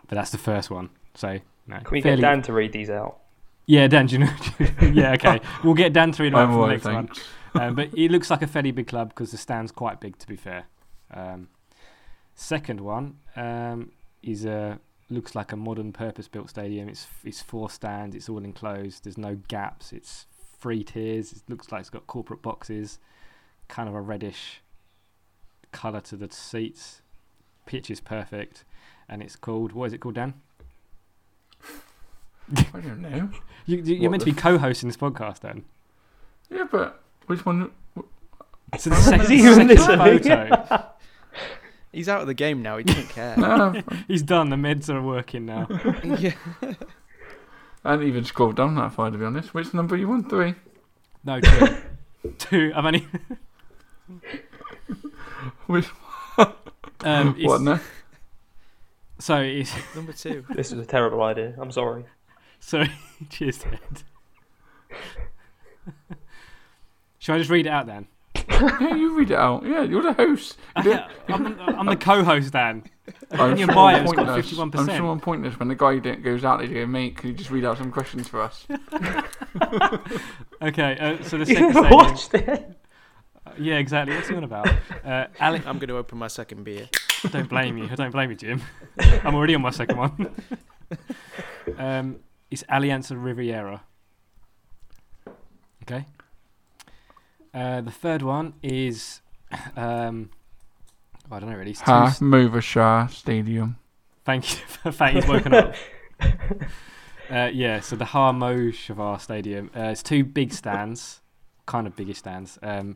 but that's the first one. So no,
can we
fairly-
get Dan to read these out?
Yeah, Dan. Do you know? yeah, okay. We'll get Dan to read it out
I'm
for the next one um, but it looks like a fairly big club because the stand's quite big, to be fair. Um, second one um, is a looks like a modern purpose-built stadium. It's it's four stands. It's all enclosed. There's no gaps. It's three tiers. It looks like it's got corporate boxes, kind of a reddish colour to the seats. Pitch is perfect, and it's called what is it called, Dan?
I don't know.
You, you, you're
What
meant to
the
be co-hosting this podcast, then.
Yeah, but which one?
So the second,
he even
second
listening?
photo,
He's out of the game now. He doesn't care.
No,
he's done. The meds are working now.
yeah.
I hadn't even scrolled down that far to be honest. Which number you want? Three.
No, two. two. I've only.
Which
Um,
what?
it's-
No.
so it's
Number two.
This is a terrible idea. I'm sorry.
Sorry, cheers, Ted. Shall I just read it out then?
Yeah, you read it out. Yeah, you're the host. You don't-
Yeah, I'm, I'm the co-host, Dan.
I'm
your
sure
bio,
I'm
it's got
pointless.
51%.
I'm sure I'm pointless when the guy that goes out there to go, mate, can you just read out some questions for us?
Okay, uh, so the
You
second
never
stadium.
watched it.
Yeah, exactly. What's he on about? Uh, Alex,
I'm going to open my second beer.
don't blame you. I don't blame you, Jim. I'm already on my second one. um, it's Allianz Riviera. Okay. Uh, the third one is, um, I don't know really. It's two
Ha,
s-
Mover Shah Stadium.
Thank you for fact he's woken up. Uh, yeah, so the HaMoshava Stadium. Uh, it's two big stands, kind of biggish stands. Um,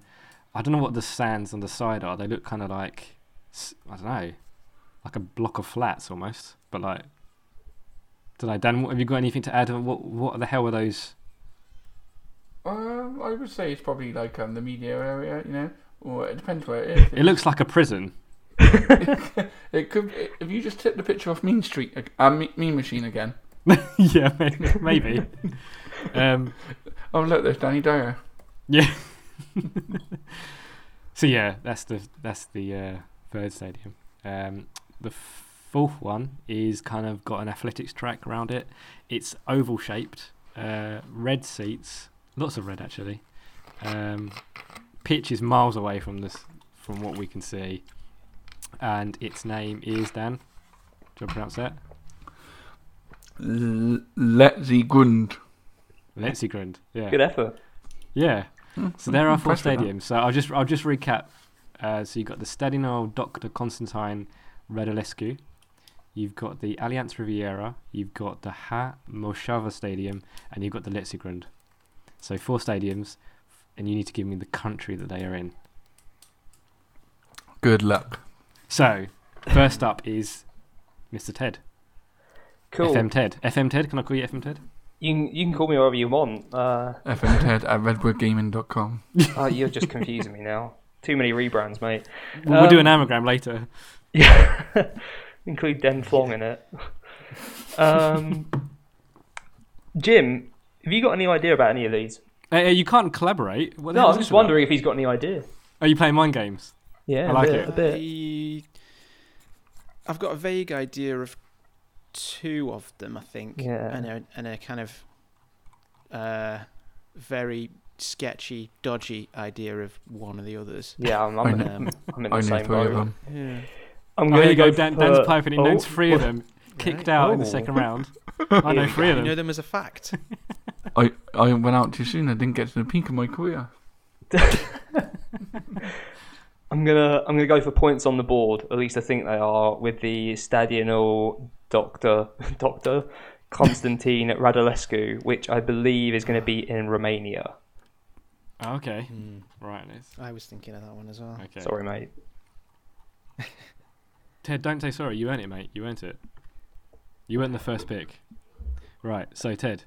I don't know what the stands on the side are. They look kind of like, I don't know, like a block of flats almost. But like, don't know. Dan, what- have you got anything to add? What What the hell were those?
Um, I would say it's probably like um, the media area, you know, or it depends where it is.
It looks like a prison.
It could. If you just took the picture off Mean Street, uh, Mean Machine again.
yeah, may- maybe. um,
Oh look, there's Danny Dyer.
Yeah. so yeah, that's the that's the uh, third stadium. Um, the fourth one is kind of got an athletics track around it. It's oval shaped, uh, red seats, lots of red actually. Um, pitch is miles away from this, from what we can see, and its name is Dan. Do you pronounce that?
L- Letzy Gund.
Letzigrund. Yeah.
Good effort.
Yeah. So there are four
impressed with that.
stadiums. So I'll just I'll just recap. Uh, so you've got the Stadionul Dr. Constantine Radulescu. You've got the Allianz Riviera. You've got the Ha Moshava Stadium, and you've got the Letzigrund. So four stadiums, and you need to give me the country that they are in.
Good luck.
So first up is Mr. Ted.
Cool.
FM Ted. FM Ted. Can I call you FM Ted?
You can, you can call me whatever you want. Uh,
FM Ted at redwoodgaming.com.
oh, you're just confusing me now. Too many rebrands, mate.
We'll, we'll do
Um,
an anagram later.
Yeah. Include Den Flong in it. Um, Jim, have you got any idea about any of these?
Uh, you can't collaborate. What
No, I'm just
about?
wondering if he's got any idea.
Are you playing mind games?
Yeah,
I like
a bit,
it.
a bit.
I- I've got a vague idea of two of them, I think,
Yeah.
and a and a kind of uh, very sketchy, dodgy idea of one of the others.
Yeah, I'm, I'm,
I
in,
know.
I'm in the
know
same
three of
boat.
them.
Yeah.
I'm
Oh,
gonna
here you go.
go
Dan,
for-
Dan's piping. He
oh,
knows three of them. Kicked out in the
Oh.
second round. I know three of them.
You know them as a fact.
I, I went out too soon. I didn't get to the peak of my career.
I'm gonna I'm gonna go for points on the board. At least I think they are with the Stadional Doctor Doctor Constantine Radulescu, which I believe is going to be in Romania.
Oh, okay.
Hmm.
Right. Liz.
I was thinking of that one as well.
Okay.
Sorry, mate.
Ted, don't say sorry. You earned it, mate. You earned it. You earned the first pick. Right. So, Ted.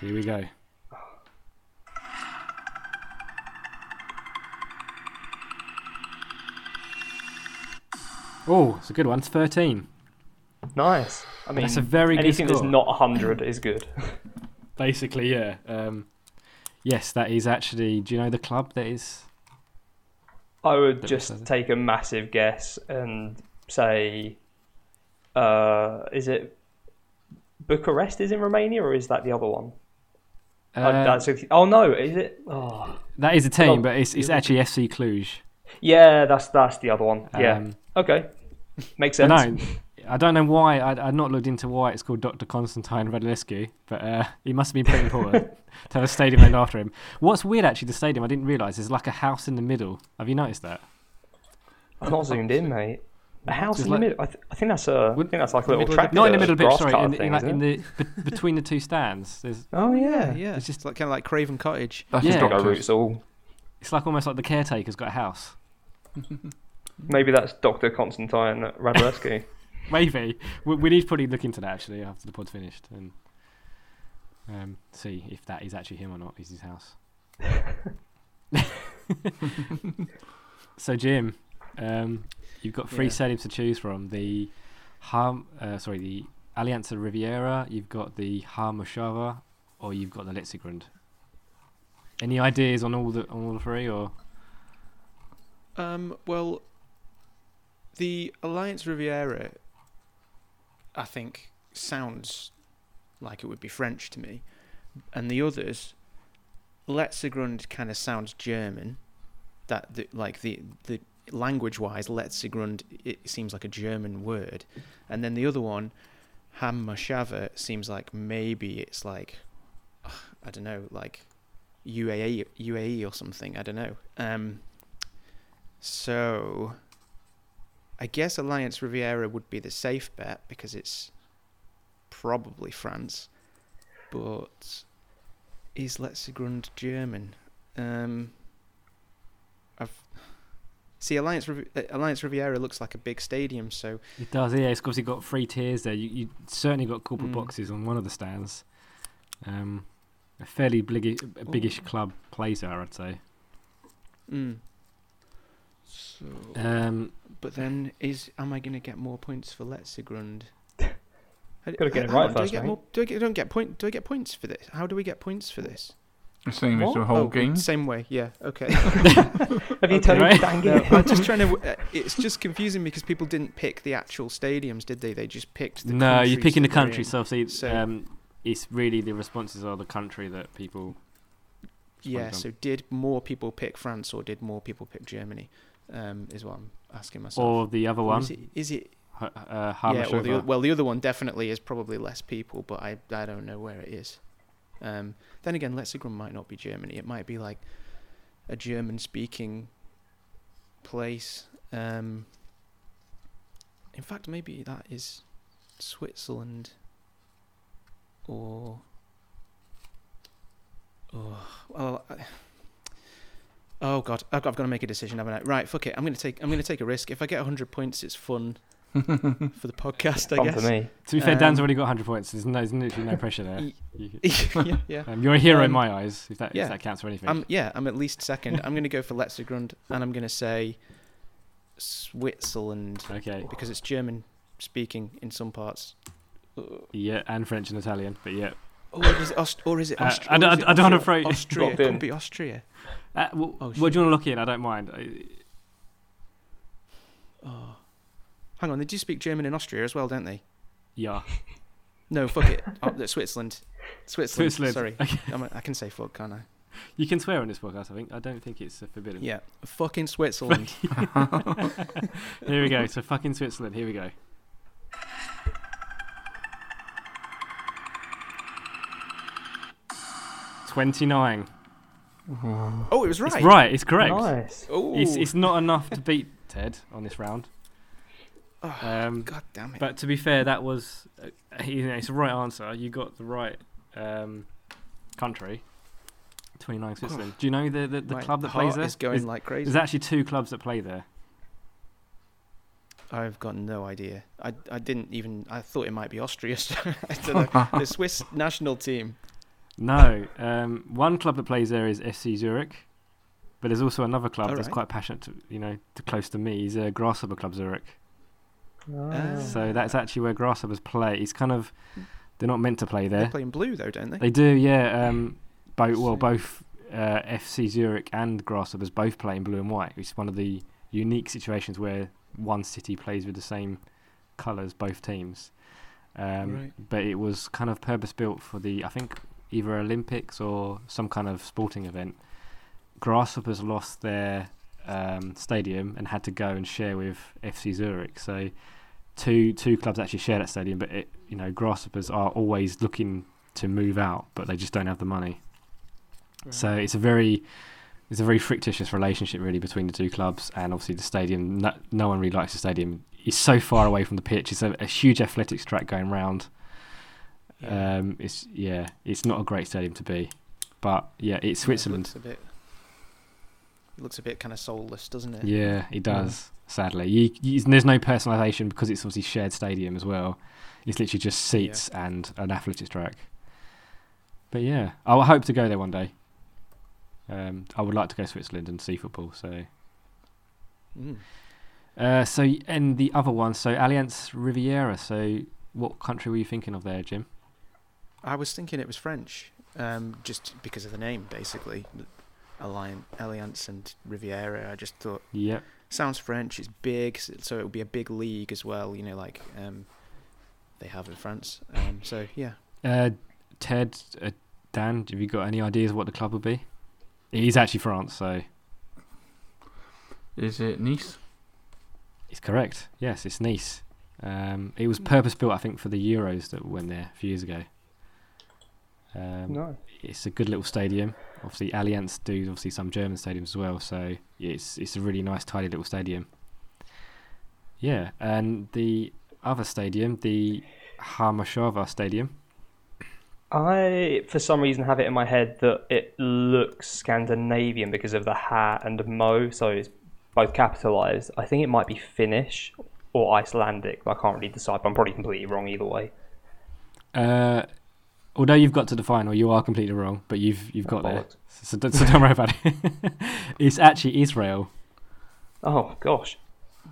Here we go. Oh, it's a good one. It's 13.
Nice. I mean,
That's a very good
anything that's
score.
not 100 is good.
Basically, yeah. Um, yes, that is actually. Do you know the club that is?
I would just take a massive guess and say, uh, is it Bucharest is in Romania or is that the other one? Oh,
Uh,
that's a- oh no, is it? Oh.
that is a team, but it's it's actually FC Cluj.
Yeah, that's that's the other one. Yeah.
Um,
Okay. Makes sense.
no, I don't know why. I, I'd not looked into why it's called Dr. Constantin Radulescu, but uh, he must have been pretty important to have a stadium named after him. What's weird, actually, the stadium, I didn't realise, is like a house in the middle. Have you noticed that?
I'm not zoomed in, mate. A house in
like-
the middle. I, th- I think that's a. I think that's like a little
middle of the-
tractor.
Not in the middle of the pitch,
grass
sorry. In, the, in, like, in the be- between the two stands. There's,
Oh yeah.
yeah. It's just like kind of like Craven Cottage.
That's
Yeah.
the
Go roots all.
it's like almost like the caretaker's got a house.
Maybe that's Dr. Constantine Radulescu.
Maybe we, we need to probably look into that actually after the pod's finished and um, see if that is actually him or not. Is his house? so Jim, um, you've got three
Yeah.
stadiums to choose from: the Ham, uh, sorry, the Allianz Riviera. You've got the HaMoshava, or you've got the Letzigrund. Any ideas on all the on all three, or
Um, well, the Alliance Riviera, I think, sounds like it would be French to me, and the others, Letzigrund kind of sounds German. That the, like the the language-wise, Letzigrund it seems like a German word, and then the other one, HaMoshava, seems like maybe it's like, I don't know, like UAE UAE or something. I don't know. Um, so, I guess Alliance Riviera would be the safe bet because it's probably France. But is Letzigrund German? Um, I've see Alliance Riv- uh, Alliance Riviera looks like a big stadium, so
it does? Yeah, it's obviously got three tiers there. You you certainly got corporate
Mm.
boxes on one of the stands. Um, a fairly big, a biggish club plays there, I'd say.
mm. So.
Um,
but then is am I going to get more points for Letzigrund?
Gotta get it right
on, do I
first,
get
mate.
more? Do I get? Don't get point? Do I get points for this? How do we get points for this?
The same as
What?
the whole
oh,
game.
Same way, yeah. Okay.
Have you
Okay.
turned
Right.
No. I'm just trying to. Uh, it's just confusing because people didn't pick the actual stadiums, did they? They just picked the.
no, you're picking the country,
in.
so obviously
So-
um, it's really the responses are the country that people.
Yeah. So did more people pick France or did more people pick Germany? Um, is what I'm asking myself.
Or the other
Or
one,
Is it? Is it
H- uh,
yeah. Or the, well, the other one definitely is probably less people, but I I don't know where it is. Um, then again, Letzigrund might not be Germany. It might be like a German-speaking place. Um, in fact, maybe that is Switzerland or. Oh, well, I, oh god, I've got, I've got to make a decision, haven't I? Right, fuck it. I'm gonna take. I'm gonna take a risk. If I get 100 points, it's fun for the podcast. I
Fun
guess.
for me.
to be fair, Dan's
um,
already got 100 points. There's, no, there's literally no pressure there.
Y-
You-
yeah, yeah.
um, you're a hero in
Um,
my eyes, if that,
yeah.
if that counts for anything.
I'm yeah, I'm at least second. I'm gonna go for Letzigrund, and I'm gonna say Switzerland
okay.
because it's German speaking in some parts. Uh,
Yeah, and French and Italian, but yeah.
Or is it Aust- or is it
Uh,
Austria?
I don't- I don't wanna throw-
Austria.
Locked
It
in.
could be Austria.
Uh, well,
Oh,
what do you want to look in? I don't mind. I-
Oh. Hang on, they do speak German in Austria as well, don't they?
Yeah.
No, fuck it. Oh, Switzerland. Switzerland.
Switzerland.
Sorry,
Okay.
I'm a, I can say fuck, can't I?
You can swear on this podcast, I think. I don't think it's forbidden.
Yeah, fucking Switzerland.
Here we go. So fucking Switzerland. Here we go. Twenty-nine.
Oh, it was right.
It's right. It's correct.
Nice.
Oh,
It's it's not enough to beat Ted on this round.
Oh,
Um,
God damn it.
but to be fair, that was uh, you know, it's the right answer. You got the right um, country. Twenty-nine Switzerland. Do you know the the, the
My
club that
heart
plays there?
is going
There's-
like crazy.
There's actually two clubs that play there.
I've got no idea. I, I didn't even. I thought it might be Austria. So I don't know. the Swiss national team.
No, um, one club that plays there is FC Zurich, but there's also another club that's quite passionate, to, you know, to close to me. He's a Grasshopper Club Zurich,
Ah.
so that's actually where Grasshoppers play. He's kind of they're not meant to play there.
They play in blue though, don't they?
They do, yeah. Um, both well, both uh, FC Zurich and Grasshoppers both play in blue and white, It's one of the unique situations where one city plays with the same colours, both teams. Um,
Right.
But it was kind of purpose built for the, I think, either Olympics or some kind of sporting event. Grasshoppers lost their um, stadium and had to go and share with FC Zurich. So two two clubs actually share that stadium, but it, you know, Grasshoppers are always looking to move out, but they just don't have the money. So it's a very it's a very fictitious relationship really between the two clubs, and obviously the stadium. No, no one really likes the stadium. It's so far away from the pitch. It's a, a huge athletics track going round.
Yeah.
Um, it's yeah, it's not a great stadium to be, but yeah, it's
Yeah, it
Switzerland.
looks bit. It looks a bit kind of soulless, doesn't it?
Yeah, it does. Sadly, you, you, there's no personalisation because it's obviously shared stadium as well. It's literally just seats and an athletics track. But yeah, I hope to go there one day. Um, I would like to go to Switzerland and see football. So,
Mm.
uh, so and the other one, so Allianz Riviera. So, what country were you thinking of there, Jim?
I was thinking it was French, um, just because of the name, basically. Alliance, Alliance and Riviera. I just thought
yeah,
sounds French. It's big, so it would be a big league as well. You know, like um, they have in France. Um, so yeah,
Uh, Ted, uh, Dan, have you got any ideas what the club would be? It is actually France, so
Is it Nice?
It's correct. Yes, it's Nice. Um, it was purpose built, I think, for the Euros that went there a few years ago. Um,
No.
It's a good little stadium. Obviously, Allianz do obviously some German stadiums as well, so it's it's a really nice, tidy little stadium. Yeah, and the other stadium, the HaMoshava Stadium.
I, for some reason, have it in my head that it looks Scandinavian because of the hat and mo, so it's both capitalized. I think it might be Finnish or Icelandic, but I can't really decide. But I'm probably completely wrong either way.
Uh, although you've got to the final, you are completely wrong, but you've you've got there,
Bollocks.
so, don't- so don't worry about it. it's actually Israel.
Oh gosh,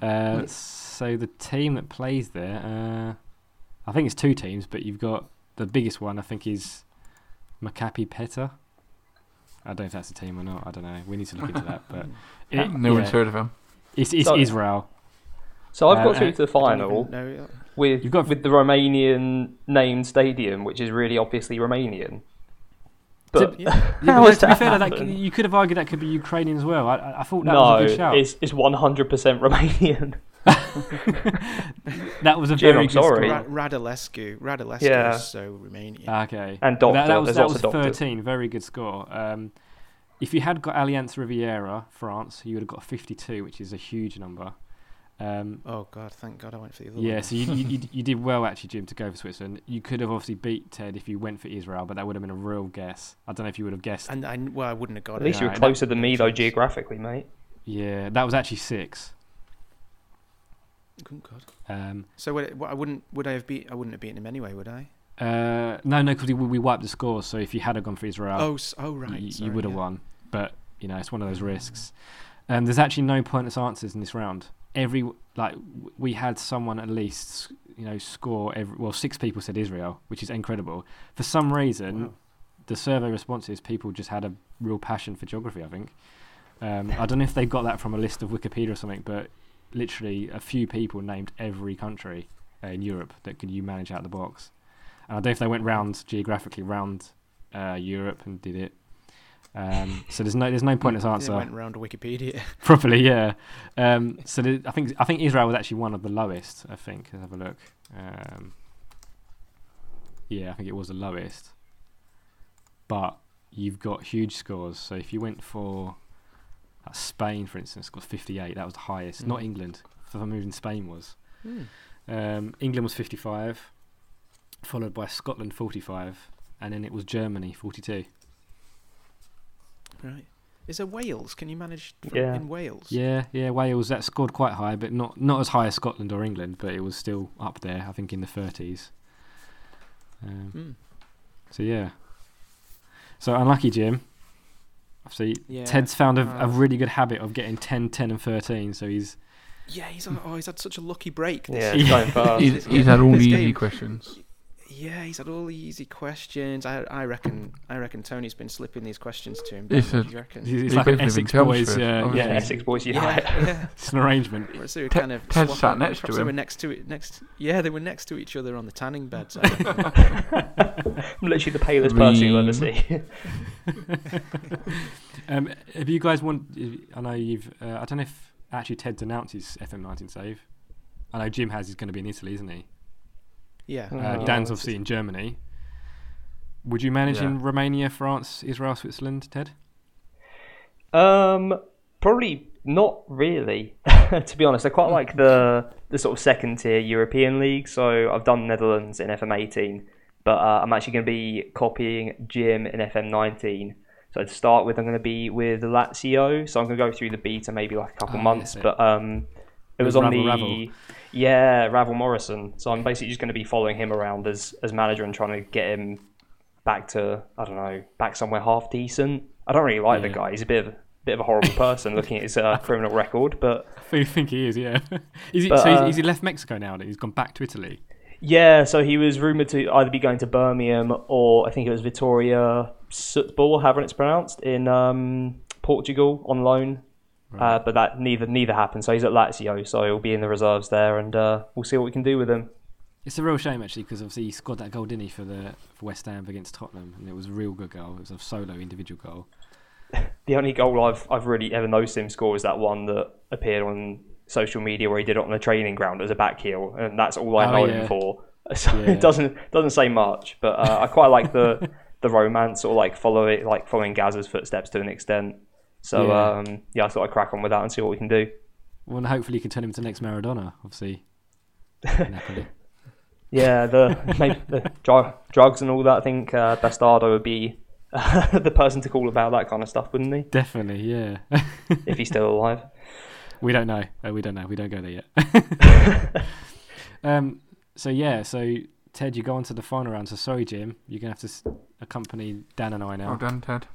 Uh, so the team that plays there, uh, I think it's two teams, but you've got the biggest one. I think is Maccabi Petah. I don't know if that's a team or not. I don't know. We need to look into that. But it,
no one's heard of him.
it's, it's
So-
Israel.
So I've
Uh,
got through
uh,
to the final with
You've got-
with the Romanian named stadium, which is really obviously Romanian.
To-
But
Yeah,
how
but to be
that
fair, that,
happened?
you could have argued that could be Ukrainian as well. I, I- I thought that
no,
was a good shout.
it's it's 100% Romanian.
that was a
Jim,
very
I'm
good
sorry.
score.
Ra- Radulescu. Radulescu
Yeah.
is so Romanian.
Okay.
And
That-
doctor,
That, was, that was 13. Very good score. Um, if you had got Allianz Riviera, France, you would have got 52, which is a huge number. Um,
oh God, thank God I went for the other
yeah,
one.
so you, you, you, you did well actually, Jim, to go for Switzerland. You could have obviously beat Ted if you went for Israel, but that would have been a real guess. I don't know if you would have guessed.
And I well, I wouldn't have got
At
it.
At least
you
were
that-
closer than me though geographically, mate.
Yeah, that was actually six.
Good God. Um, So would it, what, I wouldn't would I have beat I wouldn't have beaten him anyway, would I?
uh, no, no, because we, we wiped the scores. So if you had have gone for Israel,
Oh, s- oh right.
y- you, would have
yeah.
won. But you know, it's one of those risks. Um, there's actually no pointless answers in this round. Every like we had someone at least you know score every well six people said Israel, which is incredible. For some reason,
Wow.
the survey responses people just had a real passion for geography. I think. Um, I don't know if they got that from a list of Wikipedia or something, but literally a few people named every country uh, in Europe that could you manage out of the box. And I don't know if they went round geographically round uh, Europe and did it. Um, so there's no there's no pointless
They
answer
went round Wikipedia.
properly. Yeah. Um, so the, I think I think Israel was actually one of the lowest. I think. Let's have a look. Um, yeah, I think it was the lowest. But you've got huge scores. So if you went for uh, Spain, for instance, got 58. That was the highest. Not
Mm.
England. For some reason, Spain was. Um, England was 55, followed by Scotland 45, and then it was Germany 42.
Right. Is there Wales? Can you manage from,
Yeah.
in Wales?
Yeah, yeah, Wales that scored quite high, but not not as high as Scotland or England, but it was still up there. I think in the 30s. Um,
Hmm.
so yeah. So unlucky, Jim. See,
Yeah.
Ted's found a, a
Uh,
really good habit of getting 10, 10 and 13, so he's
Yeah, he's on, oh he's had such a lucky break. This
Yeah,
year.
it's going.
He's, he's had all the easy questions.
Yeah, he's had all the easy questions. I I reckon I reckon Tony's been slipping these questions to him.
It's a-
you reckon?
he's, he's like an
both live in
Essex boys.
Chelmsford,
Yeah,
Yeah, Essex boys,
yeah,
yeah.
yeah.
It's an arrangement.
Right, So we
Ted-
kind of
Ted sat next to
Perhaps they were next to it. Next, yeah, they were next to each other on the tanning bed. So.
I'm literally the palest person you'll ever see.
Um, have you guys want? I know you've. Uh, I don't know if actually Ted's announced his FM19 save. I know Jim has He's going to be in Italy, isn't he?
Yeah.
Uh,
Oh,
Dan's obviously in Germany. Would you manage in Romania, France, Israel, Switzerland, Ted?
Um, probably not really. to be honest, I quite like the the sort of second tier European league. So I've done Netherlands in FM18, but uh, I'm actually going to be copying Jim in FM19. So to start with, I'm going to be with Lazio. So I'm going to go through the beta maybe like a couple
Ah,
months, but um, it was on the
Ravel.
Yeah Ravel Morrison. So I'm basically just going to be following him around as as manager and trying to get him back to I don't know back somewhere half decent. I don't really like the guy. He's a bit of bit of a horrible person looking at his uh, criminal record, but
I think he is, yeah. is he,
But,
so
uh,
he left Mexico now? He's gone back to Italy.
yeah. So he was rumored to either be going to Birmingham or I think it was Vitoria Setúbal, however it's pronounced, in um, Portugal on loan. Uh, but that neither neither happened. So he's at Lazio, so he'll be in the reserves there, and uh, we'll see what we can do with him.
It's a real shame actually because obviously he scored that goal, didn't he, for the for West Ham against Tottenham, and it was a real good goal. It was a solo individual goal.
The only goal I've I've really ever noticed him score is that one that appeared on social media where he did it on the training ground as a back heel, and that's all I
Oh,
know
yeah.
him for. So
Yeah.
it doesn't doesn't say much, but uh, I quite like the the romance or like follow it like following Gaz's footsteps to an extent. So
Yeah.
um, yeah, I thought I'd crack on with that and see what we can do.
Well, and hopefully you can turn him into next Maradona, obviously.
Yeah, the maybe the dr- drugs and all that. I think uh, Bastardo would be the person to call about that kind of stuff, wouldn't he?
Definitely, yeah.
If he's still alive.
we don't know. Uh, we don't know. We don't go there yet. um. So yeah. So Ted, you go on to the final round. So sorry, Jim. You're gonna have to accompany Dan and I now.
Well done, Ted.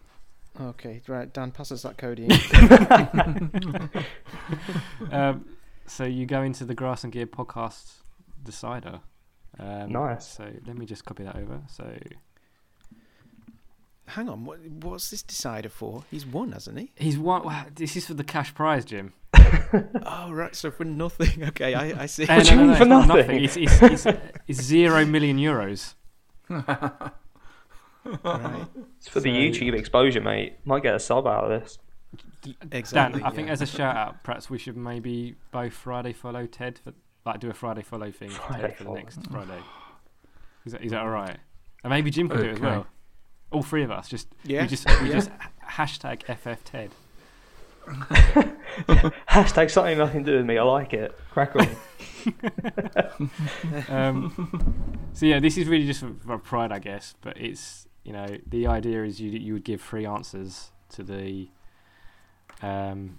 Okay, right. Dan, passes that code.
um, so you go into the Grass and Gear podcast decider. Um,
Nice.
So let me just copy that over. So
Hang on, what, what's this decider for? He's won, hasn't he?
he's one. Wow, this is for the cash prize, Jim.
Oh, right. So for nothing. Okay, I, I see.
Uh,
What do you mean
it's
for
not
nothing?
It's, it's, it's, it's zero million euros.
Right.
It's for the YouTube exposure, mate. Might get a sub out of this.
Exactly.
Dan, I think as a shout out, perhaps we should maybe both Friday follow Ted for like do a Friday follow thing for
Friday
Ted for the next Friday. Is that is that all right? And maybe Jim can do it as well. All three of us just
Yeah.
we just we
yeah.
just hashtag FF Ted.
Hashtag something nothing to do with me. I like it. Crack on.
Um, so yeah, this is really just for, for pride, I guess. But it's you know the idea is you you would give three answers to the um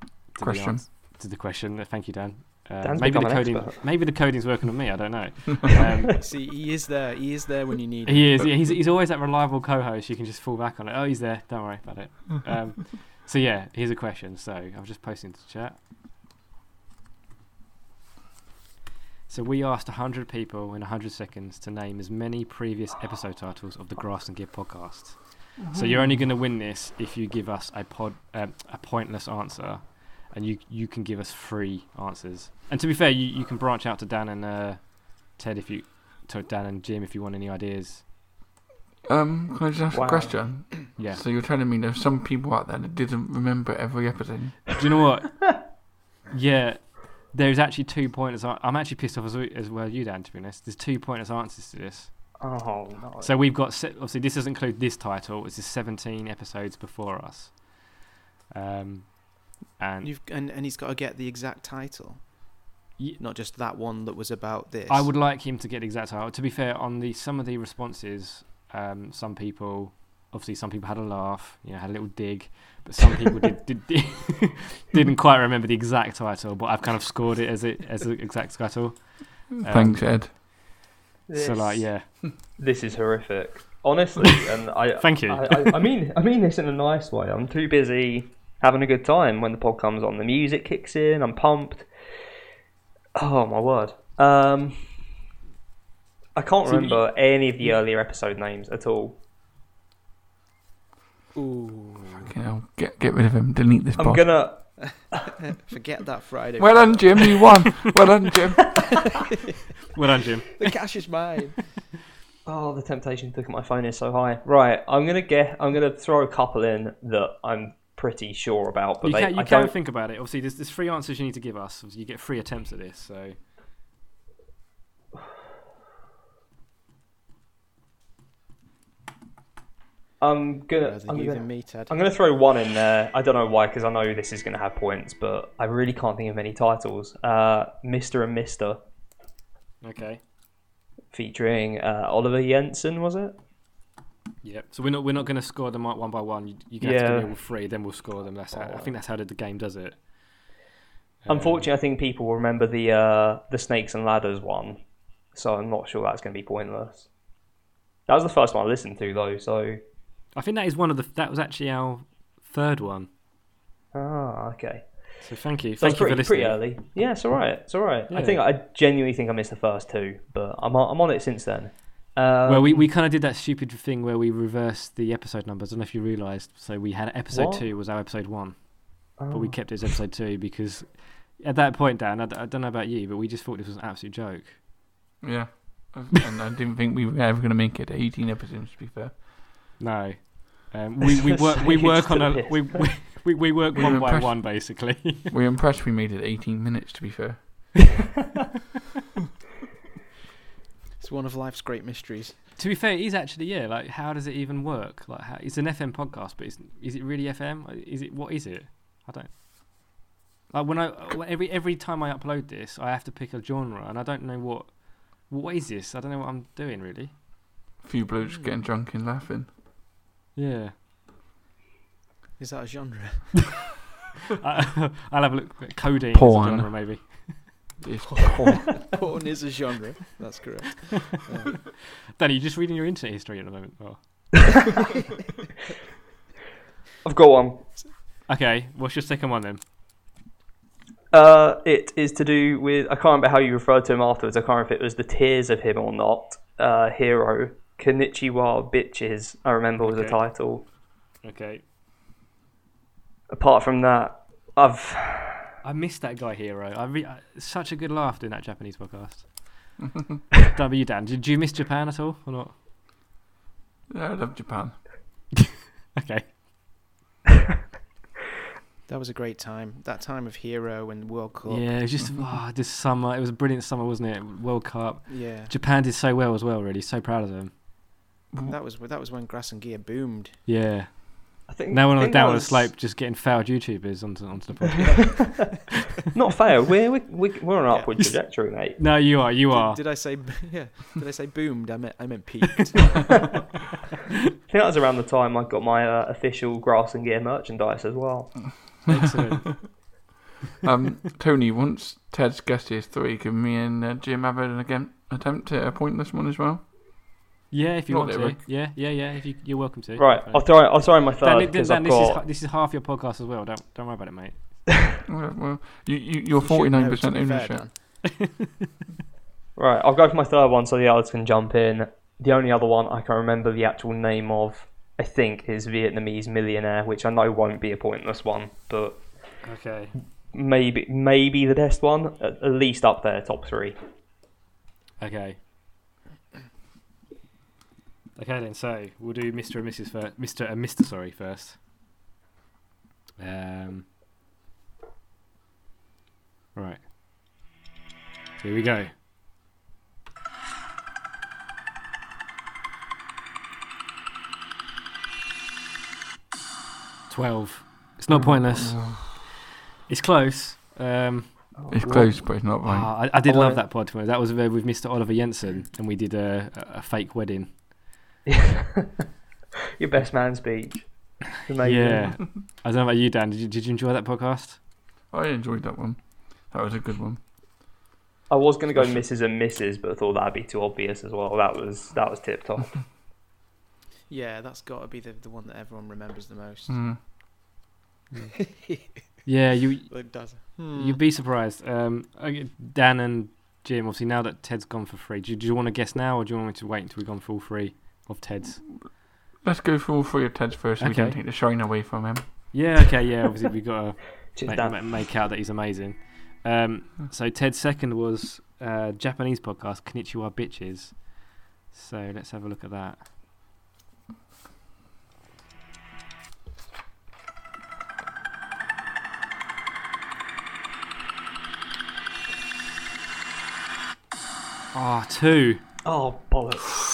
to the
Question.
ans- to the question. Thank you, Dan. Uh, maybe the coding
expert.
maybe the coding's working on me. I don't know. Um,
See, he is there. He is there when you need him.
he is. Yeah, he's he's always that reliable co-host. You can just fall back on it. Oh, he's there. Don't worry about it. Um, so yeah, here's a question. So I'm just posting to chat. So we asked 100 people in 100 seconds to name as many previous episode titles of the Grass and Gear podcast. So you're only going to win this if you give us a pod um, a pointless answer, and you you can give us three answers. And to be fair, you, you can branch out to Dan and uh, Ted if you to Dan and Jim if you want any ideas.
Um, can I just ask
Wow.
a question?
Yeah.
So you're telling me there's some people out there that didn't remember every episode?
Do you know what? yeah, there's actually two pointers. I'm actually pissed off as, we- as well, you Dan. To be honest, there's two pointers answers to this.
Oh no.
So we've got obviously this doesn't include this title. It's just 17 episodes before us. Um, and
You've and, and he's got to get the exact title,
Ye-
not just that one that was about this.
I would like him to get the exact title. To be fair, on the some of the responses, um, some people obviously some people had a laugh, you know, had a little dig, but some people did, did, did didn't quite remember the exact title. But I've kind of scored it as it as the exact title. Um,
Thanks, Ed.
So like, yeah,
This is horrific. Honestly, and I
Thank you.
I, I, I mean I mean this in a nice way. I'm too busy having a good time when the pod comes on. The music kicks in. I'm pumped. Oh my word. Um, I can't
So you-
remember any of the earlier episode names at all.
Ooh,
You know, get get rid of him. Delete this
I'm
pod.
gonna.
forget that Friday.
Well done, Jim. You won. well done, Jim.
well done, Jim.
the cash is mine.
Oh, the temptation to look at my phone is so high. Right, I'm gonna get. I'm gonna throw a couple in that I'm pretty sure about. But
you
they,
can, you
I
can
don't.
think about it. Obviously, there's, there's three answers you need to give us. You get three attempts at this. So
I'm gonna. I'm gonna,
than me, Ted.
I'm gonna throw one in there. I don't know why, because I know this is gonna have points, but I really can't think of any titles. Uh, Mister and Mister,
okay,
featuring uh, Oliver Jensen, was it?
yeah. So we're not we're not going to score them one by one. You, you get to give me all three, then we'll score them. That's how, I think that's how the game does it. Um,
Unfortunately, I think people will remember the uh, the Snakes and Ladders one, so I'm not sure that's going to be pointless. That was the first one I listened to, though. So,
I think that is one of the. That was actually our third one.
ah, okay.
So thank you,
So
thank
it's
you
pretty,
for listening.
pretty early. Yeah, it's all right. It's all right. I think I genuinely think I missed the first two, but I'm on, I'm on it since then. Um,
Well, we, we kind of did that stupid thing where we reversed the episode numbers. I don't know if you realised. So we had episode
What?
two was our episode one, but we
oh.
kept it as episode two because at that point, Dan, I don't know about you, but we just thought this was an absolute joke.
Yeah. and I didn't think we were ever going to make it to 18 episodes, to be fair.
No, um, we we work we work on a we, we we we work
We
one
were
by one basically.
We're impressed we made it 18 minutes, to be fair.
It's one of life's great mysteries.
to be fair, it is actually yeah. Like, how does it even work? Like, how, it's an FM podcast, but is is it really FM? Is it what is it? I don't. Like when I every every time I upload this, I have to pick a genre, and I don't know what what is this. I don't know what I'm doing really.
A few blokes getting drunk and laughing.
Yeah,
Is that a genre?
I, I'll have a look. Coding
Porn.
is a genre maybe.
It's
Porn is a genre. That's correct.
Danny, you just reading your internet history at the moment. Oh.
I've got one.
Okay, what's your second one then?
Uh, it is to do with I can't remember how you referred to him afterwards. I can't remember if it was the tears of him or not. Uh, hero Konnichiwa bitches. I remember was the title.
Okay,
Apart from that, I've
I missed that guy hero. I re- such a good laugh doing that Japanese podcast. W Dan, did you miss Japan at all or not?
yeah, I love Japan.
Okay.
That was a great time. That time of Hero and World Cup.
Yeah, it was just oh, this summer. It was a brilliant summer, wasn't it? World Cup.
Yeah.
Japan did so well as well. Really, so proud of them.
That was that was when Grass and Gear boomed.
Yeah.
I think
Now we're
I
on a
think that
downward
was-
slope, just getting failed YouTubers onto onto the podcast.
Not fair. We're we, we, we're on an
Yeah.
upward trajectory, mate.
no, you are. You
Did,
are.
did I say yeah? Did I say boomed? I meant I meant peaked.
I think that was around the time I got my uh, official grass and gear merchandise as well.
Excellent.
Um, Tony, once Ted's guessed his three, can me and uh, Jim have an again attempt at a pointless one as well?
Yeah, if you
Not
want to.
really.
Yeah, yeah, yeah. If you, you're welcome to.
Right, I'll throw I'll throw in my third
Dan,
because
Dan, this is
got
ha- this is half your podcast as well. Don't don't worry about it, mate.
Well, well you, you, you're
You should know,
49%
to
ownership.
Right. I'll go for my third one so the others can jump in. The only other one I can remember the actual name of, I think, is Vietnamese Millionaire, which I know won't be a pointless one, but
Okay.
maybe maybe the best one, at, at least up there, top three.
Okay. Okay then, so we'll do Mr. and Mrs. first. Mr. and Mr. Sorry first. Um. Right. Here we go. Twelve. It's not pointless. It's close. Um,
It's close, but it's not right.
Ah, I, I did
I
love
wanna-
that pod. That was uh, with Mr. Oliver Jensen, and we did a, a a fake wedding.
Your best man speech. Amazing.
Yeah, I don't know about you, Dan. Did you, did you enjoy that podcast?
I enjoyed that one. That was a good one.
I was going to go Mrs. and Mrs., but I thought that'd be too obvious as well. That was that was tip top.
Yeah, that's got to be the the one that everyone remembers the most.
Mm.
Yeah, you
It does.
you'd be surprised. Um, Dan and Jim. Obviously, now that Ted's gone for free, do, you- do you want to guess now, or do you want me to wait until we've gone for all three of Ted's?
Let's go for all three of Ted's first. So okay. We don't take the shine away from him.
Yeah. Okay. Yeah. Obviously, we've got to make, make, out that he's amazing. Um, so Ted's second was uh, Japanese podcast Konnichiwa Bitches. So let's have a look at that. Ah, oh, two.
Oh, bollocks.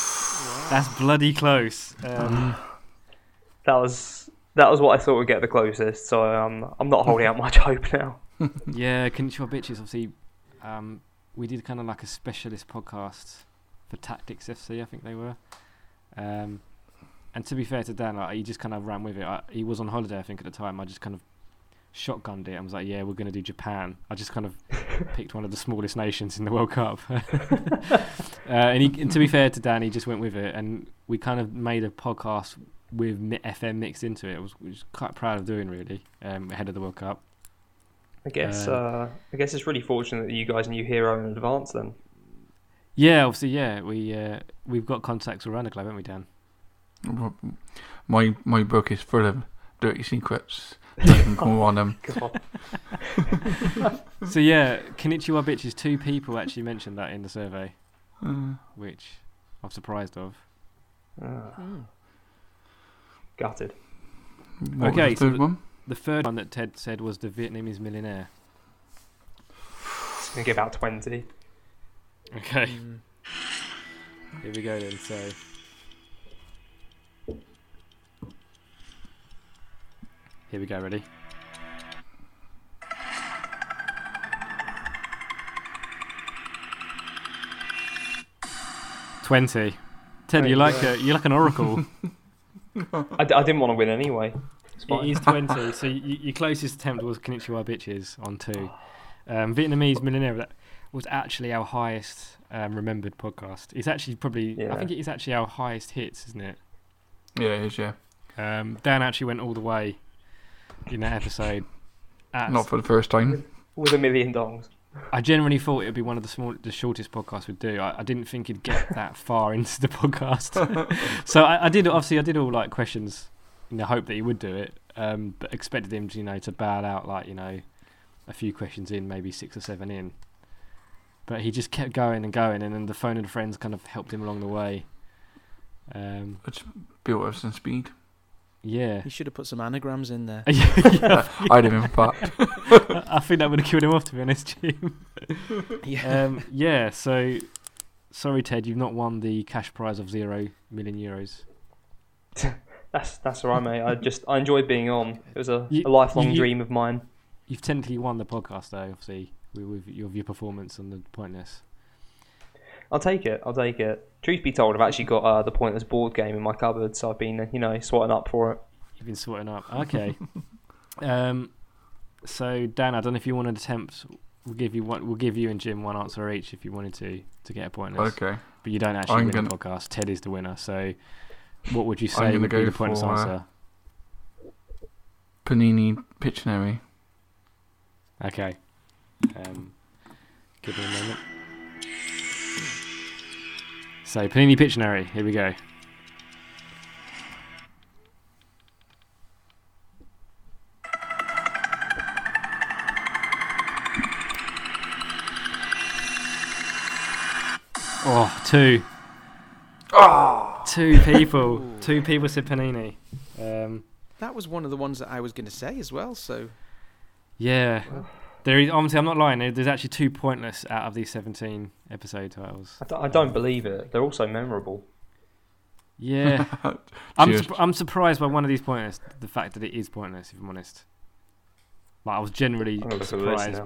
That's bloody close. Um,
That was that was what I thought would get the closest. So um, I'm not holding out much hope now.
yeah, Konnichiwa Bitches, obviously, um, we did kind of like a specialist podcast for Tactics FC, I think they were. Um, and to be fair to Dan, like, he just kind of ran with it. I, he was on holiday, I think, at the time. I just kind of shotgunned it and was like, yeah, we're going to do Japan. I just kind of picked one of the smallest nations in the World Cup. uh, and, he, and to be fair to Dan, he just went with it. And we kind of made a podcast with FM mixed into it. I was, was quite proud of doing, really, um, ahead of the World Cup.
I guess
Uh,
uh, I guess it's really fortunate that you guys knew Hero in advance. Then
Yeah, obviously, yeah. We uh, we've got contacts around the globe, haven't we, Dan?
My my book is full of dirty secrets. That can go on them.
So yeah, Konnichiwa bitches. Two people actually mentioned that in the survey,
Uh,
which I'm surprised of.
Uh,
Mm.
gutted.
what
Okay, so
the third
the-
one?
The third one that Ted said was the Vietnamese millionaire.
It's gonna give out twenty.
Okay,
Mm.
here we go then. So. Here we go, ready? Twenty. Ted, you like a, you like an oracle.
I, d- I didn't want to win anyway. It's
It
fine.
is 20. so y- your closest attempt was Konnichiwa Bitches on two. Um, Vietnamese Millionaire that was actually our highest um, remembered podcast. It's actually probably, I think it is actually our highest hits, isn't it?
Yeah, it is. Yeah,
Um, Dan actually went all the way in that episode. At,
not for the first time.
With a million dongs.
I generally thought it would be one of the small, the shortest podcasts we'd do. I, I didn't think it'd get that far into the podcast. so I, I did obviously I did all like questions in the hope that he would do it, um, but expected him to you know to bow out like you know a few questions in, maybe six or seven in. But he just kept going and going, and then the phone and friends kind of helped him along the way. Um,
It's built up some speed.
Yeah,
You should have put some anagrams in there.
yeah,
I'd have in fact.
I think that would have killed him off, to be honest, Jim.
Yeah.
um, yeah, so sorry, Ted, you've not won the cash prize of zero million euros.
That's that's all right, mate. I just I enjoyed being on. It was a,
You-
a lifelong
you-
dream of mine.
You've technically won the podcast, though, obviously, with, with your, your performance on the pointless.
I'll take it. I'll take it. Truth be told, I've actually got uh, the pointless board game in my cupboard, so I've been uh, you know swatting up for it.
You've been sorting up. Okay. um, so Dan, I don't know if you want to attempt. We'll give you one. We'll give you and Jim one answer each if you wanted to to get a pointless.
Okay.
But you don't actually
I'm
win
gonna-
the podcast. Ted is the winner. So, what would you
I'm
say
gonna
would be
go
the pointless
for, uh,
answer?
Panini Pictionary.
Okay. Um, give me a moment. So Panini Pictionary. Here we go. Oh, two. Two people. Two people said Panini. Um,
That was one of the ones that I was going to say as well. So
yeah. There is, honestly, I'm not lying. There's actually two pointless out of these 17 episode titles.
I don't believe it. They're also memorable.
Yeah. I'm,
Cheers.
surp- I'm surprised by one of these pointless. The fact that it is pointless, if I'm honest. Like I was generally
I'm gonna look at the list
surprised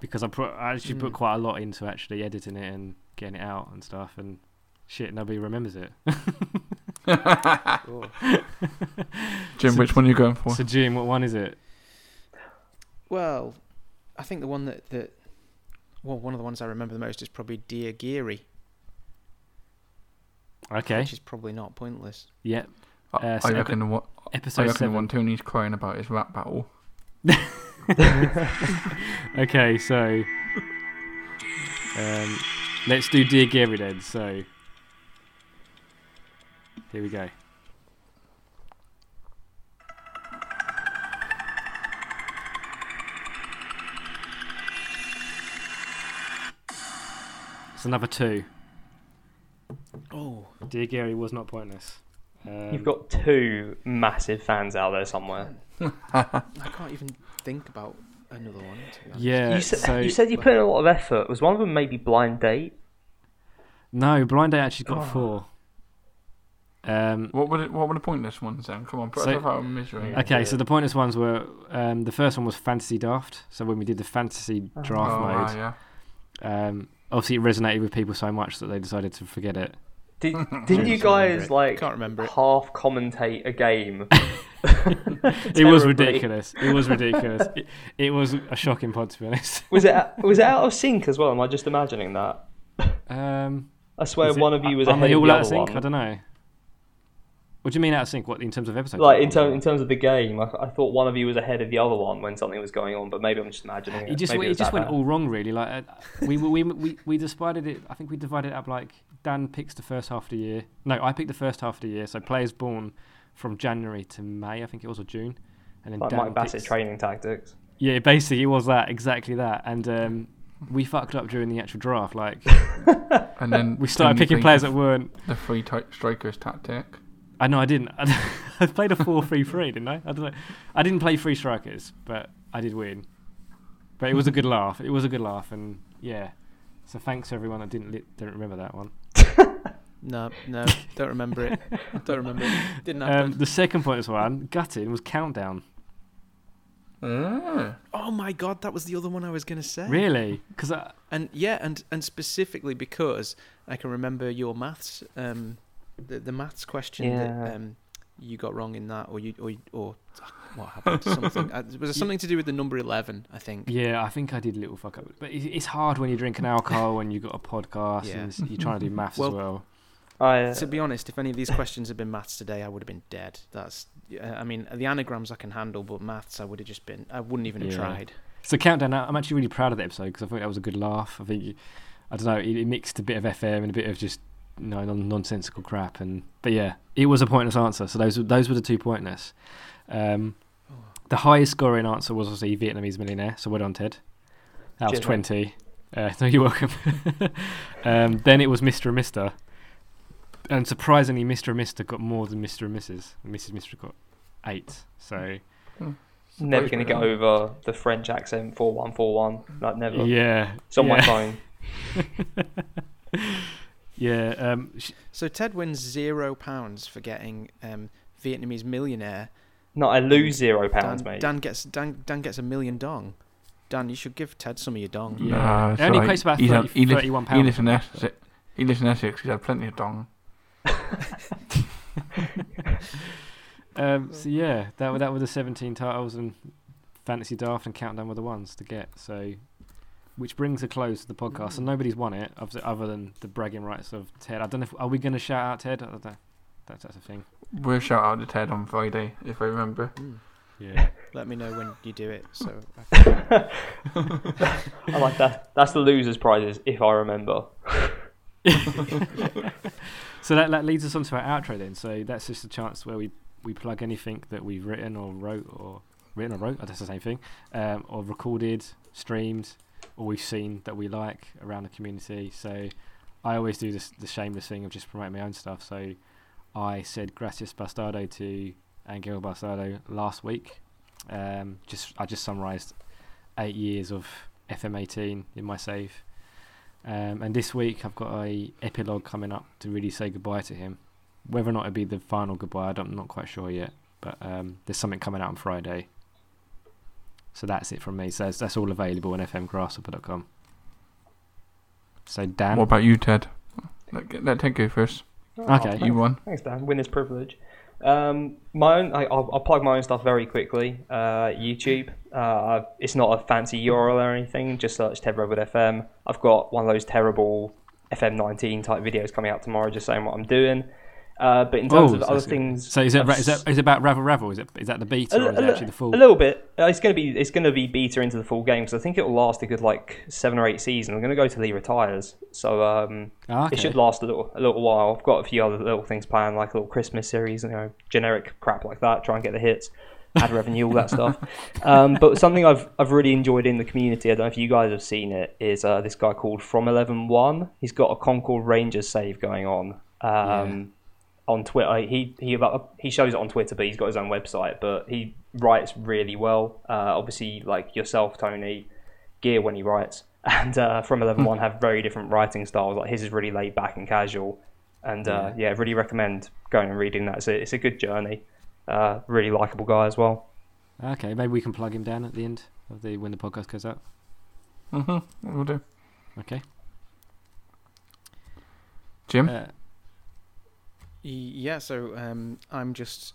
because I put I actually put
Mm.
quite a lot into actually editing it and getting it out and stuff. And shit, nobody remembers it.
Jim, which one are you going for?
so Jim, what one is it?
well, I think the one that that well, one of the ones I remember the most is probably Dear Geary,
Okay.
which is probably not pointless.
Yeah.
I,
Uh, so
I reckon the one. I
Episode
reckon the
seven.
one Tony's crying about is rap battle.
Okay, so um, let's do Dear Geary then. So here we go. Another two.
Oh,
Dear Gary was not pointless. Um,
You've got two massive fans out there somewhere.
I can't even think about another one. To be honest.
yeah.
you, said,
so
you said you put in a lot of effort. Was one of them maybe blind date?
No, Blind Date actually got
Oh.
four. Um,
What would it, what were the pointless ones then? Come on, put
So-
out of misery.
Yeah.
okay, so the pointless ones were um, the first one was Fantasy Draft. So when we did the Fantasy
Oh.
Draft
oh,
mode,
ah, yeah.
um, obviously it resonated with people so much that they decided to forget it.
Did, didn't you guys like
Can't remember it.
half commentate a game?
It was ridiculous. It was ridiculous. it, it was a shocking pod, to be honest.
Was it was it out of sync as well? Am I just imagining that?
Um,
I swear
is it-
one of you was
are
ahead
they
of
all
the
out of
other
sync?
one.
I don't know. What do you mean out of sync? What in terms of episodes?
Like in, ter- in terms of the game, I, I thought one of you was ahead of the other one when something was going on, but maybe I'm just imagining it.
It just
maybe
it
was
just went
bad.
all wrong, really. Like uh, we we we we divided it. I think we divided it up like Dan picks the first half of the year. No, I picked the first half of the year. So players born from January to May, I think it was, or June, and then
like
Dan
Mike Bassett
picks-
training tactics.
Yeah, basically it was that exactly that, and um, we fucked up during the actual draft. Like
And then
we started picking players that weren't.
the free ti- strikers tactic.
I know I didn't. I played a four-three-three, didn't I? I don't know. I didn't play three strikers, but I did win. But it was a good laugh. It was a good laugh, and yeah. So thanks to everyone that didn't li- didn't remember that one.
No, no, don't remember it. Don't remember it. Didn't happen.
Um, the second point as one, gutted, was countdown.
Ah.
oh my god, that was the other one I was going to say.
Really? Because
And yeah, and and specifically because I can remember your maths, um, the the maths question
Yeah.
that um you got wrong in that, or you or or what happened? Something uh, was it something to do with the number eleven? I think.
yeah, I think I did a little fuck up. But it's hard when you're drinking alcohol and you've got a podcast
Yeah.
and you're trying to do maths
Well,
as well.
I, uh,
To be honest, if any of these questions had been maths today, I would have been dead. That's, uh, I mean, the anagrams I can handle, but maths I would have just been, I wouldn't even have
Yeah.
tried.
So countdown. I'm actually really proud of the episode because I thought that was a good laugh. I think I don't know. It, it mixed a bit of FM and a bit of just you know nonsensical crap. And but yeah, it was a pointless answer. So those were- those were the two pointless. Um, the highest scoring answer was obviously Vietnamese millionaire. So well done, Ted. That was
Cheers,
twenty. Uh, no, you're welcome. um, then it was Mr. and Mister. And surprisingly, Mr. and Mister got more than Mr. and Mrs. And Mrs. Mister got eight. So
never going to get over the French accent 4141. Like, never.
yeah,
It's on my phone.
Yeah, um, sh-
So Ted wins zero pounds for getting um, Vietnamese millionaire.
No, I lose zero pounds,
Dan,
mate.
Dan gets Dan, Dan gets a million dong. Dan, you should give Ted some of your dong.
Yeah.
Nah,
It
it's
only
alright.
equates about
He's
30
had- he, lives,
31
he
pounds
lives in Essex. He lives in Essex. He's had plenty of dong.
um, so yeah, that were that were the seventeen titles and fantasy draft and countdown were the ones to get. So, which brings a close to the podcast. So nobody's won it other other than the bragging rights of Ted. I don't know. If, are we going to shout out Ted? I don't know. That's that's a thing.
We'll shout out to Ted on Friday if I remember.
Mm.
Yeah.
Let me know when you do it. So I
I like that. That's the losers' prizes, if I remember.
so that, that leads us on to our outro then. So that's just a chance where we, we plug anything that we've written or wrote or written or wrote, that's the same thing, um, or recorded, streamed, or we've seen that we like around the community. So I always do this the shameless thing of just promoting my own stuff. So I said gracias bastardo to Angel Bastardo last week. Um, just I just summarised eight years of FM18 in my save. Um, and this week I've got a epilogue coming up to really say goodbye to him. Whether or not it'll be the final goodbye, I'm not quite sure yet. But um, there's something coming out on Friday. So that's it from me. So that's, that's all available on fmgrasshopper.com. So Dan,
What about you, Ted? Let, let Ted go first.
Okay.
You won.
Thanks, Dan. Winner's privilege. Um, my own, I, I'll, I'll plug my own stuff very quickly. Uh, YouTube. Uh, it's not a fancy URL or anything. Just search Ted Redwood FM. I've got one of those terrible FM19 type videos coming out tomorrow, just saying what I'm doing. Uh, but in terms
Oh,
of other
good.
things,
so is ra- is that is it about Ravel Ravel? Is it is that the beta
a,
or is it actually the full?
a little bit. Uh, it's gonna be it's gonna be beta into the full game because I think it will last a good like seven or eight seasons. I'm gonna go till he retires, so um,
Ah, okay.
it should last a little a little while. I've got a few other little things planned, like a little Christmas series, you know, generic crap like that. Try and get the hits, ad revenue, all that stuff. Um, but something I've I've really enjoyed in the community. I don't know if you guys have seen it. Is uh, this guy called From Eleven One? He's got a Concord Rangers save going on. Um, On Twitter, he he about he shows it on Twitter, but he's got his own website. But he writes really well. Uh, obviously, like yourself, Tony, gear when he writes. and uh, From Eleven One have very different writing styles. Like his is really laid back and casual, and uh, yeah, I really recommend going and reading that. It's a, it's a good journey. Uh, really likable guy as well.
Okay, maybe we can plug him down at the end of the when the podcast goes out.
Mhm. We'll do.
Okay.
Jim.
Yeah, so um, I'm just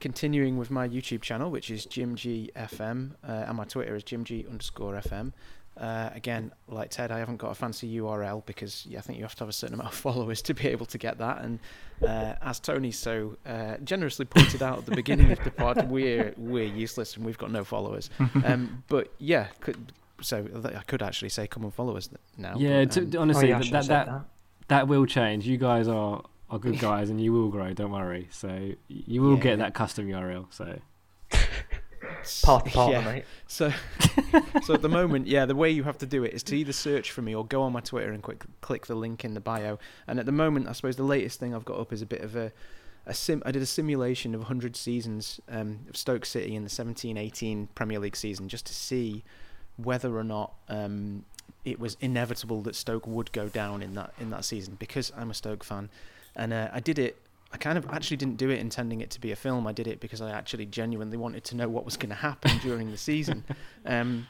continuing with my YouTube channel, which is JimGFM, uh, and my Twitter is JimG underscore FM. Uh, again, like Ted, I haven't got a fancy URL because yeah, I think you have to have a certain amount of followers to be able to get that. And uh, as Tony so uh, generously pointed out at the beginning of the pod, we're we're useless and we've got no followers. Um, but yeah, could, so I could actually say come and follow us now.
yeah,
but,
to,
um,
honestly,
oh, yeah,
that, that, that that will change. You guys are are good guys, and you will grow. Don't worry. So you will
Yeah,
get
yeah.
that custom URL. So
Part partner,
yeah.
mate.
So, so at the moment, yeah, the way you have to do it is to either search for me or go on my Twitter and quick click the link in the bio. And at the moment, I suppose the latest thing I've got up is a bit of a, a sim. I did a simulation of 100 seasons um, of Stoke City in the 17-18 Premier League season, just to see whether or not um, it was inevitable that Stoke would go down in that in that season. Because I'm a Stoke fan, and uh, I did it I kind of actually didn't do it intending it to be a film. I did it because I actually genuinely wanted to know what was going to happen during the season. Um,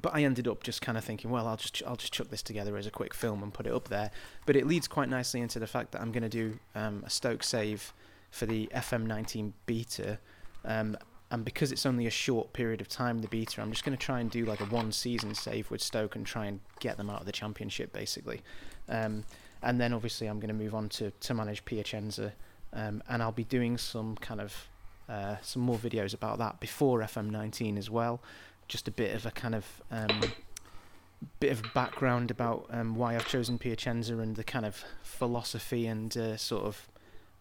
but I ended up just kind of thinking, well, I'll just I'll just chuck this together as a quick film and put it up there. But it leads quite nicely into the fact that I'm going to do um, a Stoke save for the FM19 beta. Um, and because it's only a short period of time, the beta, I'm just going to try and do like a one season save with Stoke and try and get them out of the championship, basically. Um, and then obviously I'm going to move on to, to manage Piacenza um, and I'll be doing some kind of uh, some more videos about that before FM19 as well. Just a bit of a kind of um, bit of background about um, why I've chosen Piacenza and the kind of philosophy and uh, sort of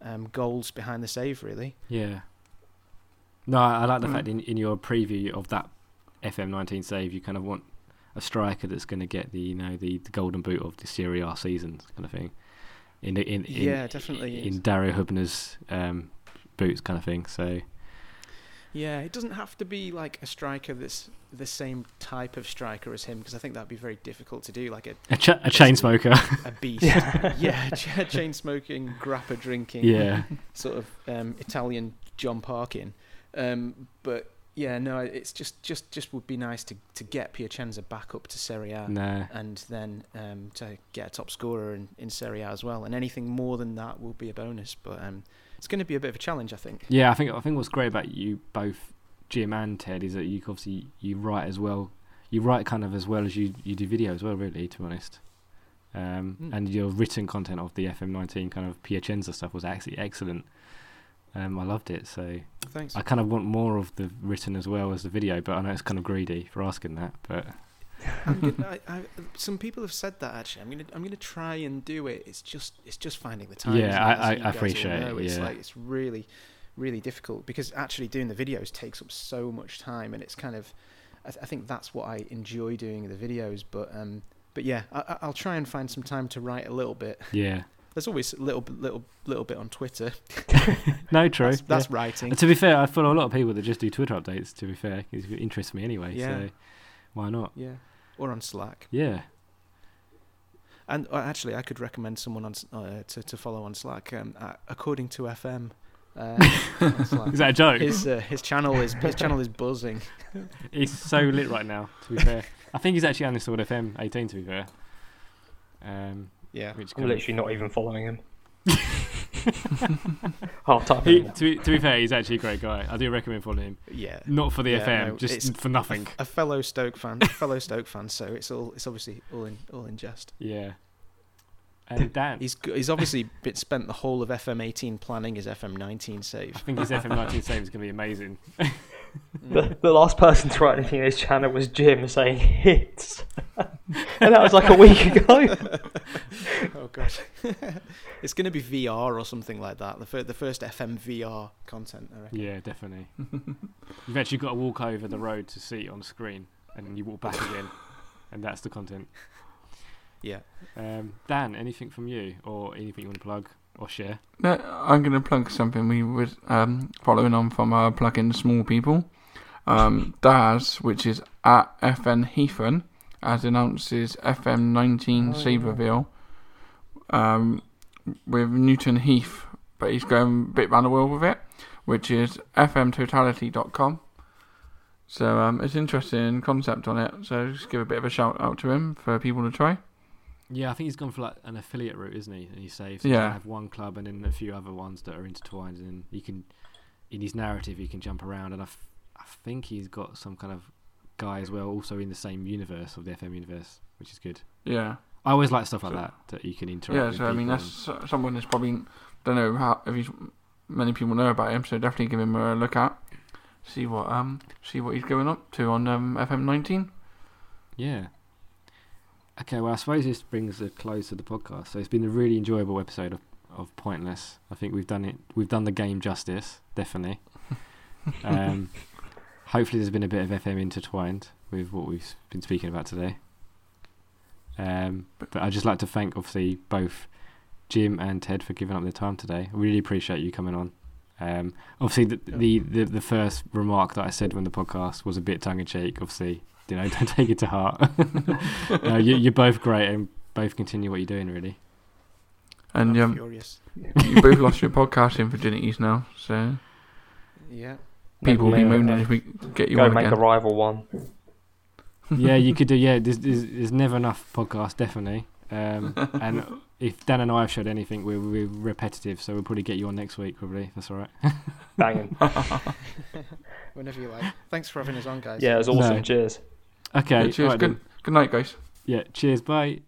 um, goals behind the save, really.
yeah. No, I, I like the
Mm.
fact in, in your preview of that FM19 save, you kind of want a striker that's going to get the you know the, the golden boot of the Serie A season kind of thing. In the, in, in
Yeah, definitely is.
in Dario Hubner's um, boots kind of thing. So
Yeah, it doesn't have to be like a striker that's the same type of striker as him because I think that'd be very difficult to do. Like a,
a, ch- a chain smoker.
a beast, yeah, ch- chain smoking, grappa drinking,
yeah.
sort of um, Italian John Parkin. Um, but yeah, no, it's just just just would be nice to to get Piacenza back up to Serie A.
Nah.
And then um, to get a top scorer in, in Serie A as well, and anything more than that will be a bonus. But um, it's going to be a bit of a challenge, I think.
Yeah, I think I think what's great about you both, Jim and Ted, is that you obviously you write as well. You write kind of as well as you, you do video as well, really. To be honest, um,
Mm.
and your written content of the FM19 kind of Piacenza stuff was actually excellent. Um, I loved it, so
Thanks.
I kind of want more of the written as well as the video. But I know it's kind of greedy for asking that. But
I'm gonna, I, I, some people have said that actually. I'm gonna I'm gonna try and do it. It's just it's just finding the time.
Yeah. I- I- I appreciate it,
It's
yeah.
like it's really really difficult because actually doing the videos takes up so much time, and it's kind of I, th- I think that's what I enjoy doing the videos. But um but yeah, I, I- I'll try and find some time to write a little bit.
yeah,
There's always a little bit- little little bit on Twitter.
no, true.
That's, that's
yeah.
writing.
And to be fair, I follow a lot of people that just do Twitter updates. To be fair, it interests me anyway.
Yeah.
So why not?
Yeah, or on Slack.
Yeah.
And uh, actually, I could recommend someone on uh, to to follow on Slack. Um, uh, according to FM, uh.
Is that a joke?
his uh, his channel is his channel is buzzing.
He's so lit right now. To be fair, I think he's actually on uninstalled FM 18. To be fair, um,
Yeah,
which
I'm
kind of,
literally not even following him. Half time.
he, to, be, to be fair, he's actually a great guy. I do recommend following him.
yeah.
Not for the
Yeah,
FM,
no,
just for nothing.
A fellow Stoke fan, a fellow Stoke fan. So it's all it's obviously all in all in jest.
Yeah. And Dan,
he's he's obviously been spent the whole of FM18 planning his FM19
save.
I
think his FM 19 save is going to be amazing.
The, the last person to write anything in his channel was Jim saying hits. and that was like a week ago.
oh god, it's going to be VR or something like that. The fir- the first FM VR content. I reckon.
Yeah, definitely. You've actually got to walk over the road to see it on screen, and then you walk back again, and that's the content.
Yeah.
Um, Dan, anything from you, or anything you want to plug or share?
No, I'm going to plug something we were um, following on from our plug-in Small People. Um, Daz, which is at FM Heathen, has announced his FM19
Oh,
Saberville um, with Newton Heath, but he's going a bit round the world with it, which is fmtotality.com. So um, it's interesting concept on it. So just give a bit of a shout out to him for people to try.
Yeah, I think he's gone for like an affiliate route, isn't he? And he saves.
Yeah.
Yeah. Have one club and then a few other ones that are intertwined, and you can, in his narrative, he can jump around. And I, f- I think he's got some kind of guy as well, also in the same universe of the FM universe, which is good.
Yeah.
I always like stuff like
So-
that that you can interact.
Yeah,
with
so I mean that's s- someone that's probably don't know how if he's many people know about him, so definitely give him a look at. See what um see what he's going up to on um, FM nineteen.
Yeah. Okay, well, I suppose this brings a close to the podcast. So it's been a really enjoyable episode of, of Pointless. I think we've done it. We've done the game justice, definitely. um, hopefully, there's been a bit of FM intertwined with what we've been speaking about today. Um, but I'd just like to thank, obviously, both Jim and Ted for giving up their time today. I really appreciate you coming on. Um, obviously, the, the, the the first remark that I said when the podcast was a bit tongue in cheek. Obviously, you know, don't take it to heart. no, you, you're both great and both continue what you're doing, really.
And
I'm
um,
furious.
you both lost your podcasting virginities now, so
Yeah.
people will be
Maybe,
moaning if we get you
Go
on
make
again.
a rival one.
yeah, you could do. Yeah, there's, there's, there's never enough podcasts, definitely. Um, and if Dan and I have showed anything, we're, we're repetitive, so we'll probably get you on next week, probably. That's all right.
Banging.
Whenever you like. Thanks for having us on, guys.
Yeah, it was awesome.
No.
Cheers.
Okay.
Yeah, cheers.
alright
Good
then.
good night, guys.
Yeah. Cheers. Bye.